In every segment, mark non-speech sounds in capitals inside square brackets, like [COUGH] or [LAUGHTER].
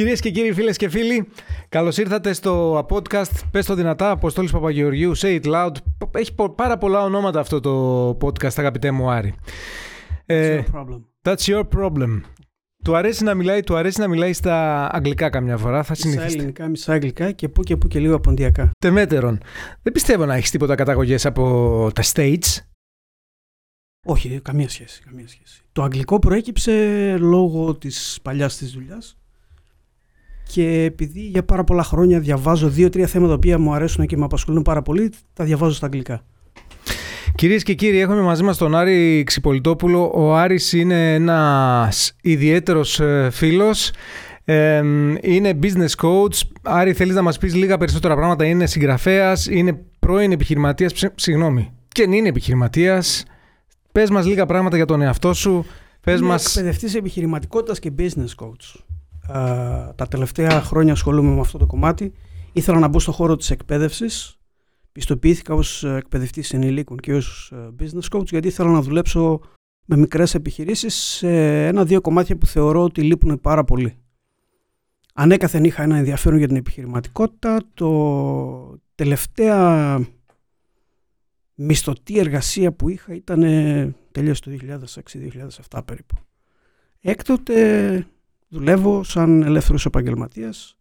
Κυρίες και κύριοι, φίλες και φίλοι, καλώς ήρθατε στο podcast. Πες το δυνατά, Αποστόλης Παπαγεωργίου, Say it loud. Έχει πάρα πολλά ονόματα αυτό το podcast, αγαπητέ μου Άρη. That's your problem. That's your problem. Του αρέσει να μιλάει, του αρέσει να μιλάει στα αγγλικά καμιά φορά. Θα συνηθίσει. Μισά ελληνικά, μισά αγγλικά και που και που και λίγο αποντιακά. Τεμέτερον. Δεν πιστεύω να έχεις τίποτα καταγωγές από τα States. Όχι, καμία σχέση, καμία σχέση. Το αγγλικό προέκυψε λόγω της παλιάς της δουλειάς και επειδή για πάρα πολλά χρόνια διαβάζω δύο-τρία θέματα που μου αρέσουν και με απασχολούν πάρα πολύ, τα διαβάζω στα αγγλικά. Κυρίες και κύριοι, έχουμε μαζί μας τον Άρη Ξυπολιτόπουλο. Ο Άρης είναι ένας ιδιαίτερος ε, φίλος. είναι business coach. Άρη, θέλεις να μας πεις λίγα περισσότερα πράγματα. Είναι συγγραφέας, είναι πρώην επιχειρηματίας. Συγγνώμη, και είναι επιχειρηματίας. Πες μας λίγα πράγματα για τον εαυτό σου. Πες Είμαι μας... εκπαιδευτής επιχειρηματικότητας και business coach. Τα τελευταία χρόνια ασχολούμαι με αυτό το κομμάτι. Ήθελα να μπω στο χώρο της εκπαίδευσης. Πιστοποιήθηκα ως εκπαιδευτής ενηλίκων και ως business coach γιατί ήθελα να δουλέψω με μικρές επιχειρήσεις σε ένα-δύο κομμάτια που θεωρώ ότι λείπουν πάρα πολύ. Ανέκαθεν είχα ένα ενδιαφέρον για την επιχειρηματικότητα. Το τελευταία μισθωτή εργασία που είχα ήταν τελείως το 2006-2007 περίπου. Έκτοτε δουλεύω σαν ελεύθερος επαγγελματίας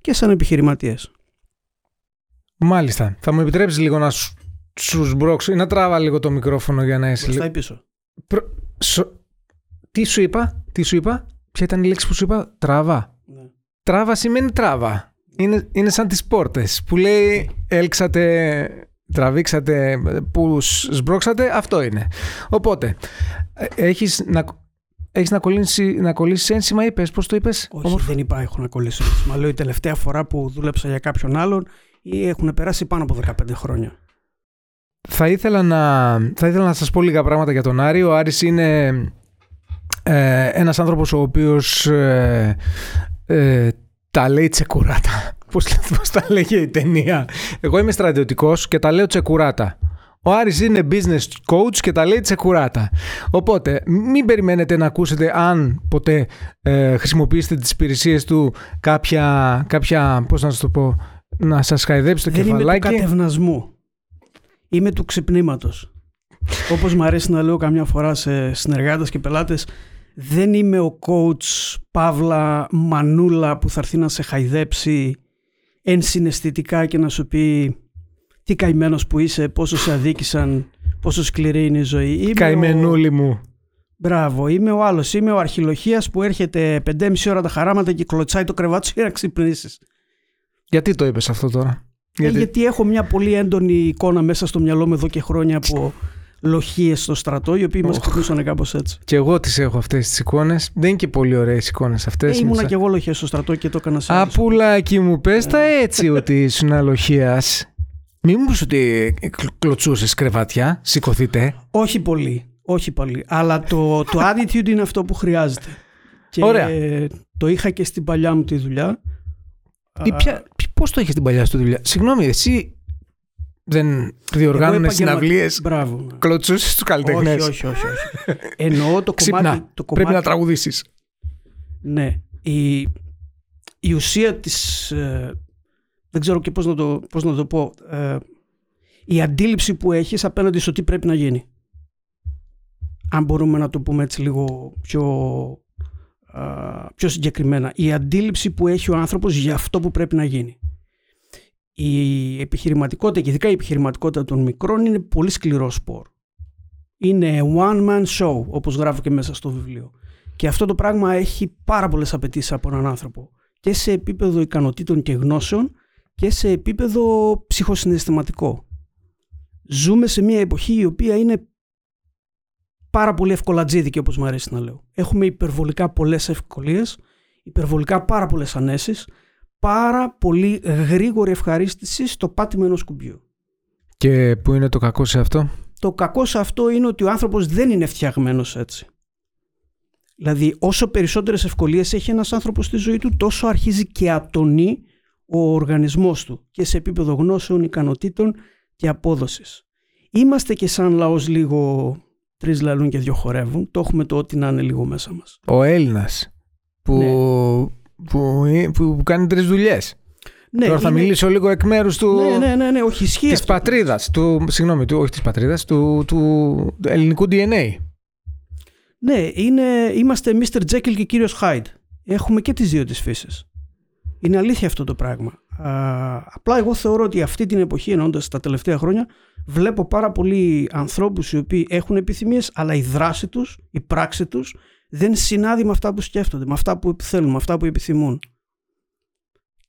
και σαν επιχειρηματίας. Μάλιστα. Θα μου επιτρέψεις λίγο να σου, σου σμπρώξω ή να τράβα λίγο το μικρόφωνο για να είσαι λίγο... πίσω. Τι σου είπα, τι σου είπα, ποια ήταν η λέξη που σου είπα, τράβα. Ναι. Τράβα σημαίνει τράβα. Είναι, είναι σαν τις πόρτες που λέει έλξατε τραβήξατε, που σμπρώξατε, αυτό είναι. Οπότε, ε, έχεις να, έχεις να, κολλήσεις, να κολλήσεις ένσημα, είπες, πώς το είπες; Όχι, δεν είπα έχω να κολλήσω ένσημα. Λέω η τελευταία φορά που δούλεψα για κάποιον άλλον ή έχουν περάσει πάνω από 15 χρόνια. Θα ήθελα να, θα ήθελα να σας πω λίγα πράγματα για τον Άρη. Ο Άρης είναι ε, ένας άνθρωπος ο οποίος ε, ε τα λέει τσεκουράτα. [LAUGHS] Πώς, πώς τα λέγει η ταινία. Εγώ είμαι στρατιωτικός και τα λέω τσεκουράτα. Ο Άρης είναι business coach και τα λέει τσεκουράτα. Οπότε μην περιμένετε να ακούσετε αν ποτέ ε, χρησιμοποιήσετε τις υπηρεσίες του κάποια, κάποια, πώς να σας το πω, να σας χαϊδέψει το Δεν κεφαλάκι. είμαι του κατευνασμού. Είμαι του ξυπνήματος. Όπως μου αρέσει να λέω καμιά φορά σε συνεργάτες και πελάτες, δεν είμαι ο coach Παύλα Μανούλα που θα έρθει να σε χαϊδέψει ενσυναισθητικά και να σου πει τι καημένος που είσαι, πόσο σε αδίκησαν, πόσο σκληρή είναι η ζωή. Είμαι Καημενούλη μου. Μπράβο, είμαι ο άλλος. Είμαι ο αρχιλοχία που έρχεται 5,5 ώρα τα χαράματα και κλωτσάει το κρεβάτι σου για να ξυπνήσεις. Γιατί το είπες αυτό τώρα, ε, γιατί... γιατί έχω μια πολύ έντονη εικόνα μέσα στο μυαλό μου εδώ και χρόνια από λοχίες στο στρατό, οι οποίοι oh. μα ξυπνούσαν κάπως έτσι. Και εγώ τις έχω αυτές τις εικόνες. Δεν είναι και πολύ ωραίες εικόνες αυτές. Ε, ήμουνα και εγώ λοχεία στο στρατό και το έκανα σε Απουλάκι μου, πες τα ε. έτσι ότι ήσουν αλοχεία. Μην μου ότι κλωτσούσες κρεβάτια, σηκωθείτε. Όχι πολύ. Όχι πολύ. Αλλά το, το attitude είναι αυτό που χρειάζεται. Και Ωραία. το είχα και στην παλιά μου τη δουλειά. Πώς το είχες στην παλιά σου τη δουλειά; Συγγνώμη, εσύ δεν διοργάνουν συναυλίες. Μπράβο. Κλωτσούσες τους καλλιτέχνες; Όχι, όχι, όχι. όχι. Εννοώ το κομμάτι, το Πρέπει να τραγουδήσεις. Ναι. Η, η ουσία της. Ε, δεν ξέρω και πώς να, το, πώς να το πω. Ε, η αντίληψη που έχεις απέναντι στο τι πρέπει να γίνει. Αν μπορούμε να το πούμε έτσι λίγο πιο, πιο συγκεκριμένα. Η αντίληψη που έχει ο άνθρωπος για αυτό που πρέπει να γίνει η επιχειρηματικότητα και ειδικά η επιχειρηματικότητα των μικρών είναι πολύ σκληρό σπορ. Είναι one man show όπως γράφω και μέσα στο βιβλίο. Και αυτό το πράγμα έχει πάρα πολλές απαιτήσεις από έναν άνθρωπο και σε επίπεδο ικανοτήτων και γνώσεων και σε επίπεδο ψυχοσυναισθηματικό. Ζούμε σε μια εποχή η οποία είναι πάρα πολύ ευκολατζίδικη όπως μου αρέσει να λέω. Έχουμε υπερβολικά πολλές ευκολίες, υπερβολικά πάρα πολλές ανέσεις πάρα πολύ γρήγορη ευχαρίστηση στο πάτημα ενός κουμπιού. Και πού είναι το κακό σε αυτό; Το κακό σε αυτό είναι ότι ο άνθρωπος δεν είναι φτιαγμένος έτσι. Δηλαδή όσο περισσότερες ευκολίες έχει ένας άνθρωπος στη ζωή του τόσο αρχίζει και ατονεί ο οργανισμός του και σε επίπεδο γνώσεων, ικανοτήτων και απόδοσης. Είμαστε και σαν λαός λίγο τρεις λαλούν και δυο χορεύουν. Το έχουμε το ό,τι να είναι λίγο μέσα μας. Ο Έλληνας που ναι που, που κάνει τρεις δουλειές. Ναι, Τώρα θα είναι... μιλήσω λίγο εκ μέρους του. Ναι, ναι, ναι, ναι, όχι, ισχύει. Της πατρίδας. Του, συγγνώμη, του, όχι της πατρίδας, του, του, ελληνικού DNA. Ναι, είναι, είμαστε Mr. Jekyll και κύριος Hyde. Έχουμε και τις δύο τις φύσεις. Είναι αλήθεια αυτό το πράγμα. Α, απλά εγώ θεωρώ ότι αυτή την εποχή, εννοώντας τα τελευταία χρόνια, βλέπω πάρα πολλοί ανθρώπους οι οποίοι έχουν επιθυμίες, αλλά η δράση τους, η πράξη τους δεν συνάδει με αυτά που σκέφτονται, με αυτά που θέλουν, με αυτά που επιθυμούν.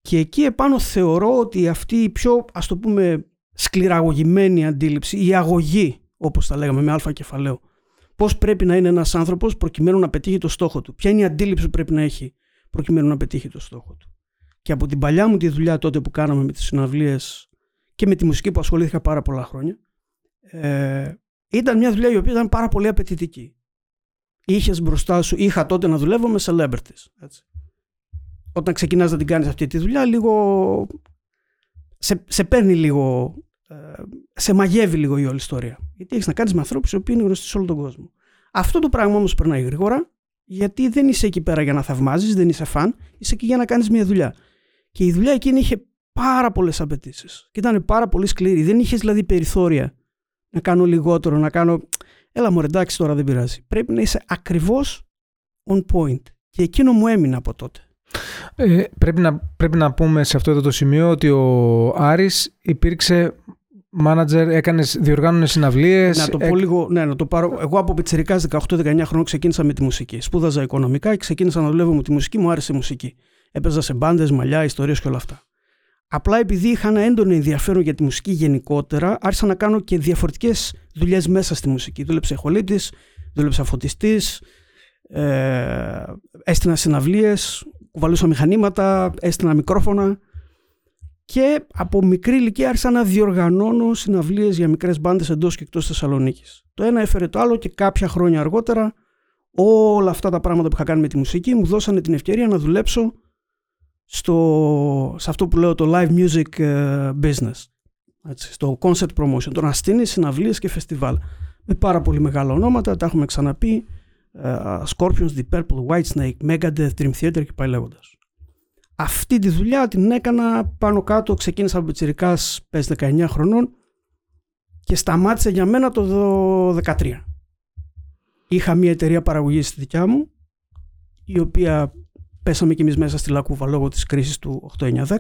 Και εκεί επάνω θεωρώ ότι αυτή η πιο ας το πούμε σκληραγωγημένη αντίληψη, η αγωγή όπως τα λέγαμε με αλφα κεφαλαίο, πώς πρέπει να είναι ένας άνθρωπος προκειμένου να πετύχει το στόχο του, ποια είναι η αντίληψη που πρέπει να έχει προκειμένου να πετύχει το στόχο του. Και από την παλιά μου τη δουλειά τότε που κάναμε με τις συναυλίες και με τη μουσική που ασχολήθηκα πάρα πολλά χρόνια, ε, ήταν μια δουλειά η οποία ήταν πάρα πολύ απαιτητική. Είχες μπροστά σου, είχα τότε να δουλεύω με celebrities. Έτσι όταν ξεκινάς να την κάνεις αυτή τη δουλειά λίγο σε, σε παίρνει λίγο ε, σε μαγεύει λίγο η όλη ιστορία γιατί έχεις να κάνεις με ανθρώπους οι οποίοι είναι γνωστοί σε όλο τον κόσμο αυτό το πράγμα όμως περνάει γρήγορα γιατί δεν είσαι εκεί πέρα για να θαυμάζεις δεν είσαι φαν, είσαι εκεί για να κάνεις μια δουλειά και η δουλειά εκείνη είχε πάρα πολλές απαιτήσεις. Και ήταν πάρα πολύ σκληρή. Δεν είχες δηλαδή περιθώρια να κάνω λιγότερο, να κάνω. Έλα μου εντάξει τώρα δεν πειράζει. Πρέπει να είσαι ακριβώς on point. Και εκείνο μου έμεινε από τότε. Ε, πρέπει, να, πρέπει να πούμε σε αυτό εδώ το σημείο ότι ο Άρης υπήρξε μάνατζερ, έκανες, διοργάνωνες συναυλίες. Να το πω λίγο, ναι, να το πάρω. Εγώ από πιτσερικάς 18-19 χρόνια ξεκίνησα με τη μουσική. Σπούδαζα οικονομικά και ξεκίνησα να δουλεύω με τη μουσική, μου άρεσε η μουσική. Έπαιζα σε μπάντες, μαλλιά, ιστορίες και όλα αυτά. Απλά επειδή είχα ένα έντονο ενδιαφέρον για τη μουσική γενικότερα, άρχισα να κάνω και διαφορετικές δουλειές μέσα στη μουσική. Δούλεψα εχολήτη, δούλεψα φωτιστής, ε, έστεινα συναυλίες, κουβαλούσα μηχανήματα, έστεινα μικρόφωνα και από μικρή ηλικία άρχισα να διοργανώνω συναυλίες για μικρές μπάντες εντός και εκτός Θεσσαλονίκης. Το ένα έφερε το άλλο και κάποια χρόνια αργότερα όλα αυτά τα πράγματα που είχα κάνει με τη μουσική μου δώσανε την ευκαιρία να δουλέψω στο, σε αυτό που λέω το live music ε, business. Έτσι, στο concert promotion, το να στείνεις συναυλίες και φεστιβάλ. Με πάρα πολύ μεγάλα ονόματα, τα έχουμε ξαναπεί. Ε, Scorpions, The Purple, Whitesnake, Megadeth, Dream Theater και πάει λέγοντας. Αυτή τη δουλειά την έκανα πάνω κάτω, ξεκίνησα από πιτσιρικάς, πες 19 χρονών και σταμάτησε για μένα το 13. Είχα μια εταιρεία παραγωγής στη δικιά μου, η οποία πέσαμε κι εμείς μέσα στη Λακούβα λόγω της κρίσης του 8-9-10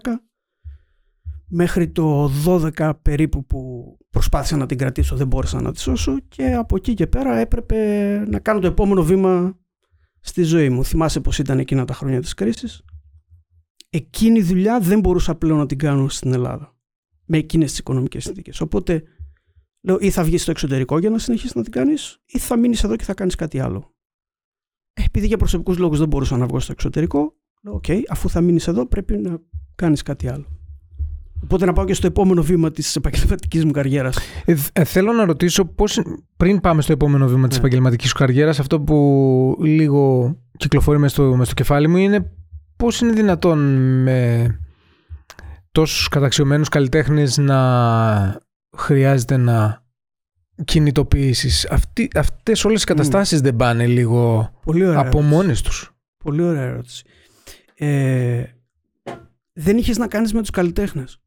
μέχρι το 12 περίπου που προσπάθησα να την κρατήσω δεν μπόρεσα να τη σώσω και από εκεί και πέρα έπρεπε να κάνω το επόμενο βήμα στη ζωή μου. Θυμάσαι πως ήταν εκείνα τα χρόνια της κρίσης; Εκείνη η δουλειά δεν μπορούσα πλέον να την κάνω στην Ελλάδα με εκείνες τις οικονομικές συνθήκες. Οπότε λέω ή θα βγεις στο εξωτερικό για να συνεχίσεις να την κάνεις ή θα μείνεις εδώ και θα κάνεις κάτι άλλο. Ε, επειδή για προσωπικούς λόγους δεν μπορούσα να βγω στο εξωτερικό, λέω ok, okay, αφού θα μείνεις εδώ πρέπει να κάνεις κάτι άλλο. Οπότε να πάω και στο επόμενο βήμα της επαγγελματικής μου καριέρας. Ε, ε, θέλω να ρωτήσω πώς, πριν πάμε στο επόμενο βήμα της ναι. επαγγελματικής σου καριέρας, αυτό που λίγο κυκλοφορεί μέσα στο, στο κεφάλι μου είναι πώς είναι δυνατόν με τόσους καταξιωμένους καλλιτέχνες να χρειάζεται να κινητοποιήσεις. Αυτές όλες οι καταστάσεις δεν πάνε λίγο από μόνες τους. Πολύ ωραία ερώτηση. Ε, δεν είχες να κάνεις με τους καλλιτέχνες.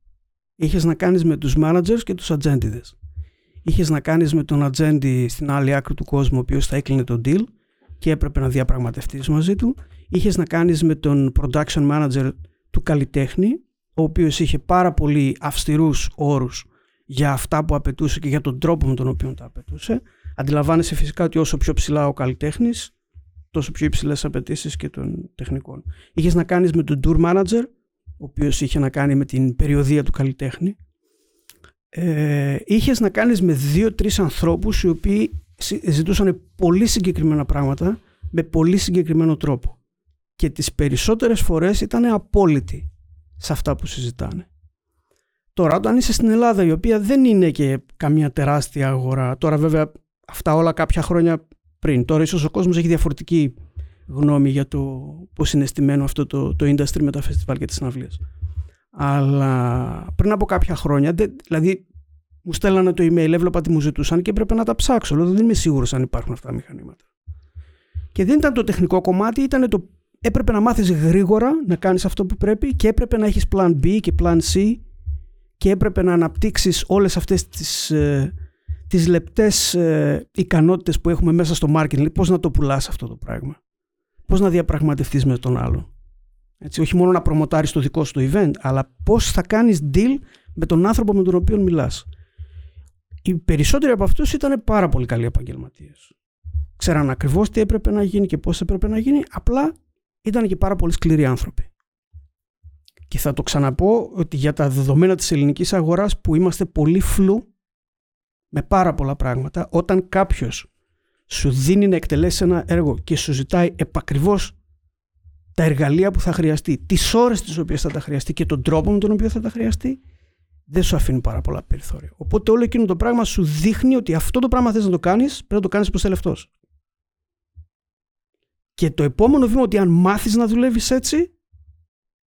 Είχες να κάνεις με τους managers και τους ατζέντιδες. Είχες να κάνεις με τον ατζέντη στην άλλη άκρη του κόσμου, ο οποίος θα έκλεινε τον deal και έπρεπε να διαπραγματευτείς μαζί του. Είχες να κάνεις με τον production manager του καλλιτέχνη, ο οποίος είχε πάρα πολύ αυστηρούς όρους για αυτά που απαιτούσε και για τον τρόπο με τον οποίο τα απαιτούσε. Αντιλαμβάνεσαι φυσικά ότι όσο πιο ψηλά ο καλλιτέχνης, τόσο πιο υψηλές απαιτήσεις και των τεχνικών. Είχες να κάνεις με τον tour manager, ο οποίος είχε να κάνει με την περιοδία του καλλιτέχνη ε, είχες να κάνεις με δύο-τρεις ανθρώπους οι οποίοι ζητούσαν πολύ συγκεκριμένα πράγματα με πολύ συγκεκριμένο τρόπο και τις περισσότερες φορές ήταν απόλυτοι σε αυτά που συζητάνε. Τώρα όταν είσαι στην Ελλάδα η οποία δεν είναι και καμία τεράστια αγορά τώρα βέβαια αυτά όλα κάποια χρόνια πριν τώρα ίσως ο κόσμος έχει διαφορετική γνώμη για το πώς είναι στημένο αυτό το, το industry με τα φεστιβάλ και τις συναυλίες. Αλλά πριν από κάποια χρόνια, δηλαδή μου στέλνανε το email, έβλεπα τι μου ζητούσαν και έπρεπε να τα ψάξω. Δηλαδή δεν είμαι σίγουρος αν υπάρχουν αυτά τα μηχανήματα. Και δεν ήταν το τεχνικό κομμάτι, ήταν το έπρεπε να μάθεις γρήγορα να κάνεις αυτό που πρέπει και έπρεπε να έχεις plan B και plan C και έπρεπε να αναπτύξεις όλες αυτές τις, ε, τις λεπτές ε, ικανότητες που έχουμε μέσα στο marketing. Πώς να το πουλάς αυτό το πράγμα; Πώς να διαπραγματευτείς με τον άλλο; Έτσι, όχι μόνο να προμοτάρεις το δικό σου το event, αλλά πώς θα κάνεις deal με τον άνθρωπο με τον οποίο μιλάς. Οι περισσότεροι από αυτούς ήταν πάρα πολύ καλοί επαγγελματίες. Ξέραν ακριβώς τι έπρεπε να γίνει και πώς έπρεπε να γίνει, απλά ήταν και πάρα πολύ σκληροί άνθρωποι. Και θα το ξαναπώ ότι για τα δεδομένα της ελληνικής αγοράς που είμαστε πολύ φλου με πάρα πολλά πράγματα, όταν κάποιος σου δίνει να εκτελέσει ένα έργο και σου ζητάει επακριβώς τα εργαλεία που θα χρειαστεί, τις ώρες τις οποίες θα τα χρειαστεί και τον τρόπο με τον οποίο θα τα χρειαστεί, δεν σου αφήνει πάρα πολλά περιθώρια. Οπότε όλο εκείνο το πράγμα σου δείχνει ότι αυτό το πράγμα θες να το κάνεις, πρέπει να το κάνεις προς Και το επόμενο βήμα ότι αν μάθεις να δουλεύεις έτσι,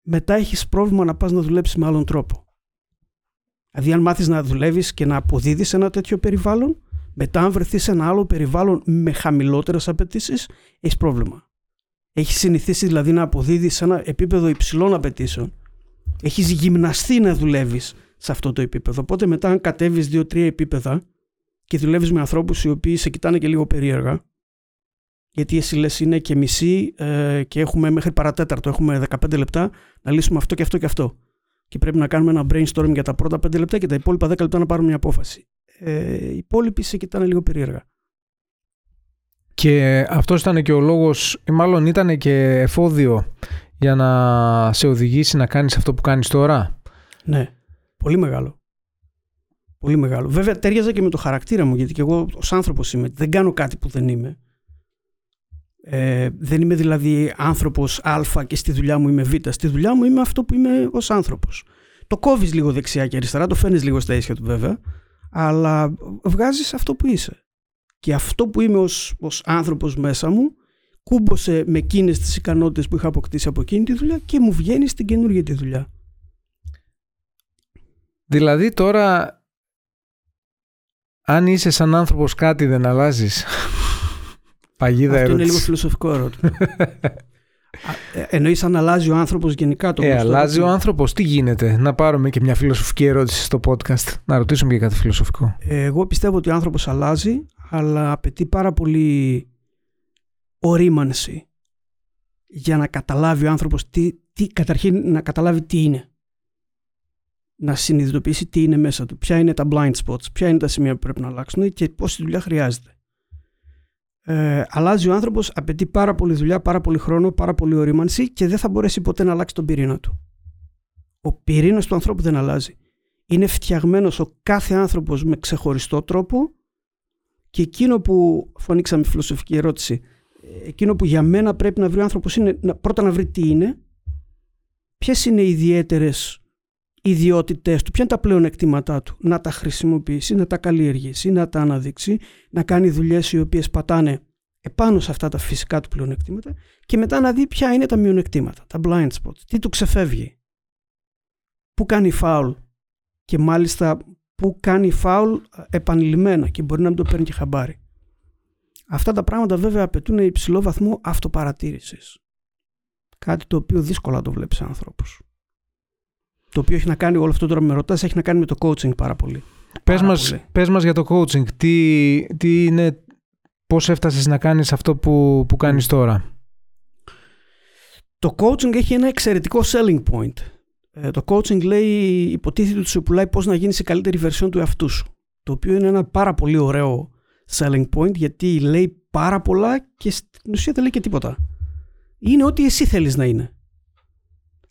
μετά έχεις πρόβλημα να πας να δουλέψεις με άλλον τρόπο. Δηλαδή αν μάθεις να δουλεύεις και να αποδίδεις ένα τέτοιο περιβάλλον, μετά αν βρεθείς σε ένα άλλο περιβάλλον με χαμηλότερες απαιτήσεις, έχεις πρόβλημα. Έχεις συνηθίσει δηλαδή να αποδίδεις σε ένα επίπεδο υψηλών απαιτήσεων. Έχεις γυμναστεί να δουλεύεις σε αυτό το επίπεδο. Οπότε μετά, αν κατέβεις δύο-τρία επίπεδα και δουλεύεις με ανθρώπους οι οποίοι σε κοιτάνε και λίγο περίεργα, γιατί εσύ λες είναι και μισή ε, και έχουμε μέχρι παρατέταρτο, έχουμε 15 λεπτά να λύσουμε αυτό και αυτό και αυτό. Και πρέπει να κάνουμε ένα brainstorming για τα πρώτα 5 λεπτά και τα υπόλοιπα 10 λεπτά να πάρουμε μια απόφαση. Ε, οι υπόλοιποι σε κοιτάνε λίγο περίεργα. Και αυτός ήταν και ο λόγος, ή μάλλον ήταν και εφόδιο για να σε οδηγήσει να κάνεις αυτό που κάνεις τώρα; Ναι, πολύ μεγάλο. Πολύ μεγάλο. Βέβαια τέριαζε και με το χαρακτήρα μου, γιατί και εγώ ως άνθρωπος είμαι. Δεν κάνω κάτι που δεν είμαι. Ε, δεν είμαι δηλαδή άνθρωπος Α και στη δουλειά μου είμαι Β. Στη δουλειά μου είμαι αυτό που είμαι ως άνθρωπος. Το κόβεις λίγο δεξιά και αριστερά, το φέρνεις λίγο στα ίσια του βέβαια, αλλά βγάζεις αυτό που είσαι. Και αυτό που είμαι ως, ως άνθρωπος μέσα μου κούμποσε με εκείνες τις ικανότητες που είχα αποκτήσει από εκείνη τη δουλειά και μου βγαίνει στην καινούργια τη δουλειά. Δηλαδή τώρα αν είσαι σαν άνθρωπος κάτι δεν αλλάζεις; Παγίδα Αυτό είναι λίγο φιλοσοφικό ερώτημα. [LAUGHS] Ε, εννοείς αν αλλάζει ο άνθρωπος γενικά το Ε, αλλάζει ο άνθρωπος. Τι γίνεται; Να πάρουμε και μια φιλοσοφική ερώτηση στο podcast. Να ρωτήσουμε και κάτι φιλοσοφικό. Εγώ πιστεύω ότι ο άνθρωπος αλλάζει αλλά απαιτεί πάρα πολύ ορίμανση για να καταλάβει ο άνθρωπος τι, τι, καταρχήν να καταλάβει τι είναι. Να συνειδητοποιήσει τι είναι μέσα του, ποια είναι τα blind spots, ποια είναι τα σημεία που πρέπει να αλλάξουν και πόση δουλειά χρειάζεται. Ε, αλλάζει ο άνθρωπος, απαιτεί πάρα πολύ δουλειά, πάρα πολύ χρόνο, πάρα πολύ ορίμανση και δεν θα μπορέσει ποτέ να αλλάξει τον πυρήνα του. Ο πυρήνας του ανθρώπου δεν αλλάζει. Είναι φτιαγμένος ο κάθε άνθρωπος με ξεχωριστό τρόπο και εκείνο που, αφού ανοίξαμε φιλοσοφική ερώτηση, εκείνο που για μένα πρέπει να βρει ο άνθρωπος είναι να, πρώτα να βρει τι είναι, ποιες είναι οι ιδιαίτερες ιδιότητές του, ποια είναι τα πλεονεκτήματά του, να τα χρησιμοποιήσει, να τα καλλιεργήσει, να τα αναδείξει, να κάνει δουλειές οι οποίες πατάνε επάνω σε αυτά τα φυσικά του πλεονεκτήματα και μετά να δει ποια είναι τα μειονεκτήματα, τα blind spots, τι του ξεφεύγει, πού κάνει φάουλ; Και μάλιστα που κάνει φάουλ επανειλημμένα και μπορεί να μην το παίρνει και χαμπάρι. Αυτά τα πράγματα βέβαια απαιτούν υψηλό βαθμό αυτοπαρατήρησης. Κάτι το οποίο δύσκολα το βλέπεις σε ανθρώπους. Το οποίο έχει να κάνει, όλο αυτό τώρα με ρωτάς, έχει να κάνει με το coaching πάρα πολύ. Πες, μας, πες μας για το coaching. Τι, τι είναι, πώς έφτασες να κάνεις αυτό που, που κάνεις τώρα; Το coaching έχει ένα εξαιρετικό selling point. Ε, το coaching λέει, υποτίθεται ότι σου πουλάει πώς να γίνεις η καλύτερη βερσιόν του εαυτού σου. Το οποίο είναι ένα πάρα πολύ ωραίο selling point γιατί λέει πάρα πολλά και στην ουσία δεν λέει και τίποτα. Είναι ό,τι εσύ θέλεις να είναι.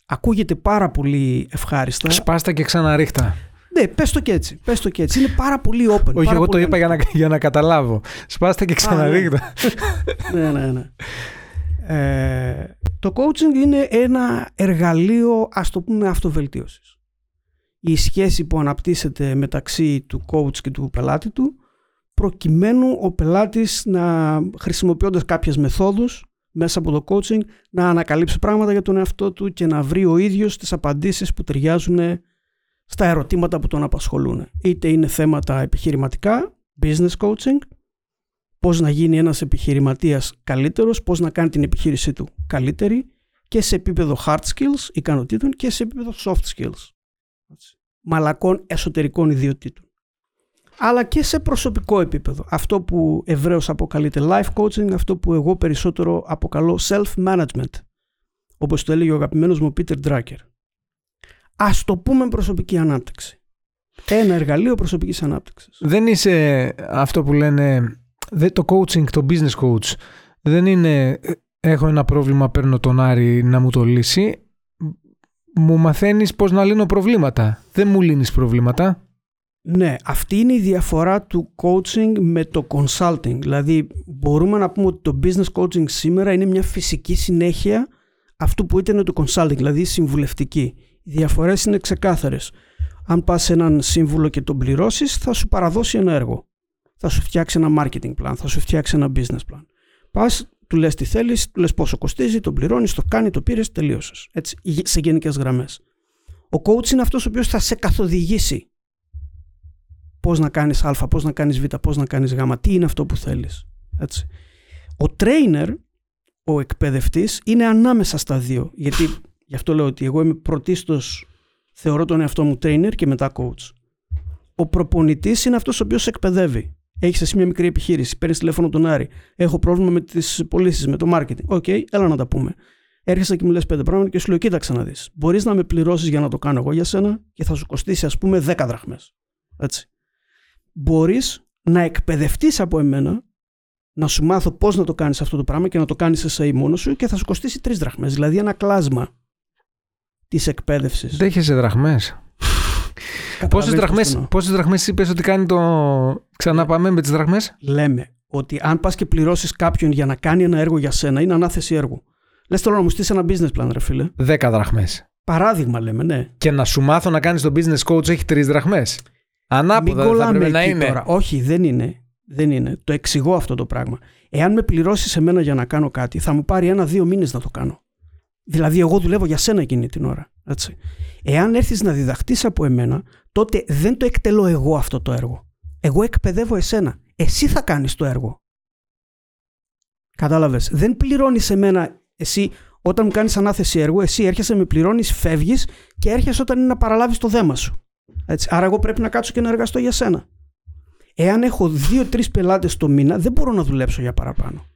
Ακούγεται πάρα πολύ ευχάριστα. Σπάστα και ξαναρίχτα. Ναι, πες το και έτσι. Πες το και έτσι. Είναι πάρα πολύ open. Όχι, πάρα εγώ το είπα για να, για να καταλάβω. Σπάστα και ξαναρίχτα. ναι, ναι, ναι. Ε, το coaching είναι ένα εργαλείο, ας το πούμε, αυτοβελτίωσης. Η σχέση που αναπτύσσεται μεταξύ του coach και του πελάτη του, προκειμένου ο πελάτης να χρησιμοποιώντας κάποιες μεθόδους μέσα από το coaching να ανακαλύψει πράγματα για τον εαυτό του και να βρει ο ίδιος τις απαντήσεις που ταιριάζουν στα ερωτήματα που τον απασχολούν. Είτε είναι θέματα επιχειρηματικά, business coaching, πώς να γίνει ένας επιχειρηματίας καλύτερος, πώς να κάνει την επιχείρησή του καλύτερη και σε επίπεδο hard skills, ικανοτήτων και σε επίπεδο soft skills. Μαλακών εσωτερικών ιδιωτήτων. Αλλά και σε προσωπικό επίπεδο. Αυτό που ευρέως αποκαλείται life coaching, αυτό που εγώ περισσότερο αποκαλώ self-management. Όπως το έλεγε ο αγαπημένος μου Peter Drucker. Ας το πούμε προσωπική ανάπτυξη. Ένα εργαλείο προσωπικής ανάπτυξης. Δεν είσαι αυτό που λένε το coaching, το business coach δεν είναι έχω ένα πρόβλημα, παίρνω τον Άρη να μου το λύσει. Μου μαθαίνεις πώς να λύνω προβλήματα. Δεν μου λύνεις προβλήματα. Ναι, αυτή είναι η διαφορά του coaching με το consulting. Δηλαδή μπορούμε να πούμε ότι το business coaching σήμερα είναι μια φυσική συνέχεια αυτού που ήταν το consulting, δηλαδή συμβουλευτική. Οι διαφορές είναι ξεκάθαρες. Αν πας σε έναν σύμβουλο και τον πληρώσεις θα σου παραδώσει ένα έργο θα σου φτιάξει ένα marketing plan, θα σου φτιάξει ένα business plan. Πας, του λες τι θέλεις, του λες πόσο κοστίζει, τον πληρώνεις, το κάνει, το πήρες, τελείωσες. Έτσι, σε γενικές γραμμές. Ο coach είναι αυτός ο οποίος θα σε καθοδηγήσει. Πώς να κάνεις Α, πώς να κάνεις Β, πώς να κάνεις Γ, τι είναι αυτό που θέλεις. Ο trainer, ο εκπαιδευτής, είναι ανάμεσα στα δύο. Γιατί γι' αυτό λέω ότι εγώ είμαι πρωτίστως θεωρώ τον εαυτό μου trainer και μετά coach. Ο προπονητής είναι αυτός ο οποίος εκπαιδεύει. Έχεις εσύ μια μικρή επιχείρηση, παίρνεις τηλέφωνο τον Άρη. Έχω πρόβλημα με τις πωλήσεις, με το marketing. Ok, okay, έλα να τα πούμε. Έρχεσαι και μου λες πέντε πράγματα και σου λέω: Κοίταξε να δεις. Μπορείς να με πληρώσεις για να το κάνω εγώ για σένα και θα σου κοστίσει, ας πούμε, 10 δραχμές. Έτσι. Μπορείς να εκπαιδευτείς από εμένα, να σου μάθω πώς να το κάνεις αυτό το πράγμα και να το κάνεις εσύ μόνος σου και θα σου κοστίσει 3 δραχμές. Δηλαδή ένα κλάσμα της εκπαίδευσης. Δέχεσαι δραχμές; Πόσες δραχμέ πόσες δραχμές είπες ότι κάνει το. Ξανά πάμε με τις δραχμές; Λέμε ότι αν πας και πληρώσεις κάποιον για να κάνει ένα έργο για σένα, είναι ανάθεση έργου. Λες τώρα να μου στήσει ένα business plan, ρε φίλε. 10 δραχμές. Παράδειγμα λέμε, ναι. Και να σου μάθω να κάνεις το business coach έχει τρεις δραχμές. Ανάποδα θα πρέπει να είναι. Τώρα. Όχι, δεν είναι. Δεν είναι. Το εξηγώ αυτό το πράγμα. Εάν με πληρώσεις εμένα για να κάνω κάτι, θα μου πάρει ένα-δύο μήνες να το κάνω. Δηλαδή, εγώ δουλεύω για σένα εκείνη την ώρα. Έτσι. Εάν έρθεις να διδαχτείς από εμένα, τότε δεν το εκτελώ εγώ αυτό το έργο. Εγώ εκπαιδεύω εσένα. Εσύ θα κάνεις το έργο. Κατάλαβες. Δεν πληρώνεις εμένα. Εσύ, όταν μου κάνεις ανάθεση έργου, εσύ έρχεσαι, με πληρώνεις, φεύγεις και έρχεσαι όταν είναι να παραλάβεις το δέμα σου. Έτσι. Άρα, εγώ πρέπει να κάτσω και να εργαστώ για σένα. Εάν έχω δύο-τρεις πελάτες το μήνα, δεν μπορώ να δουλέψω για παραπάνω.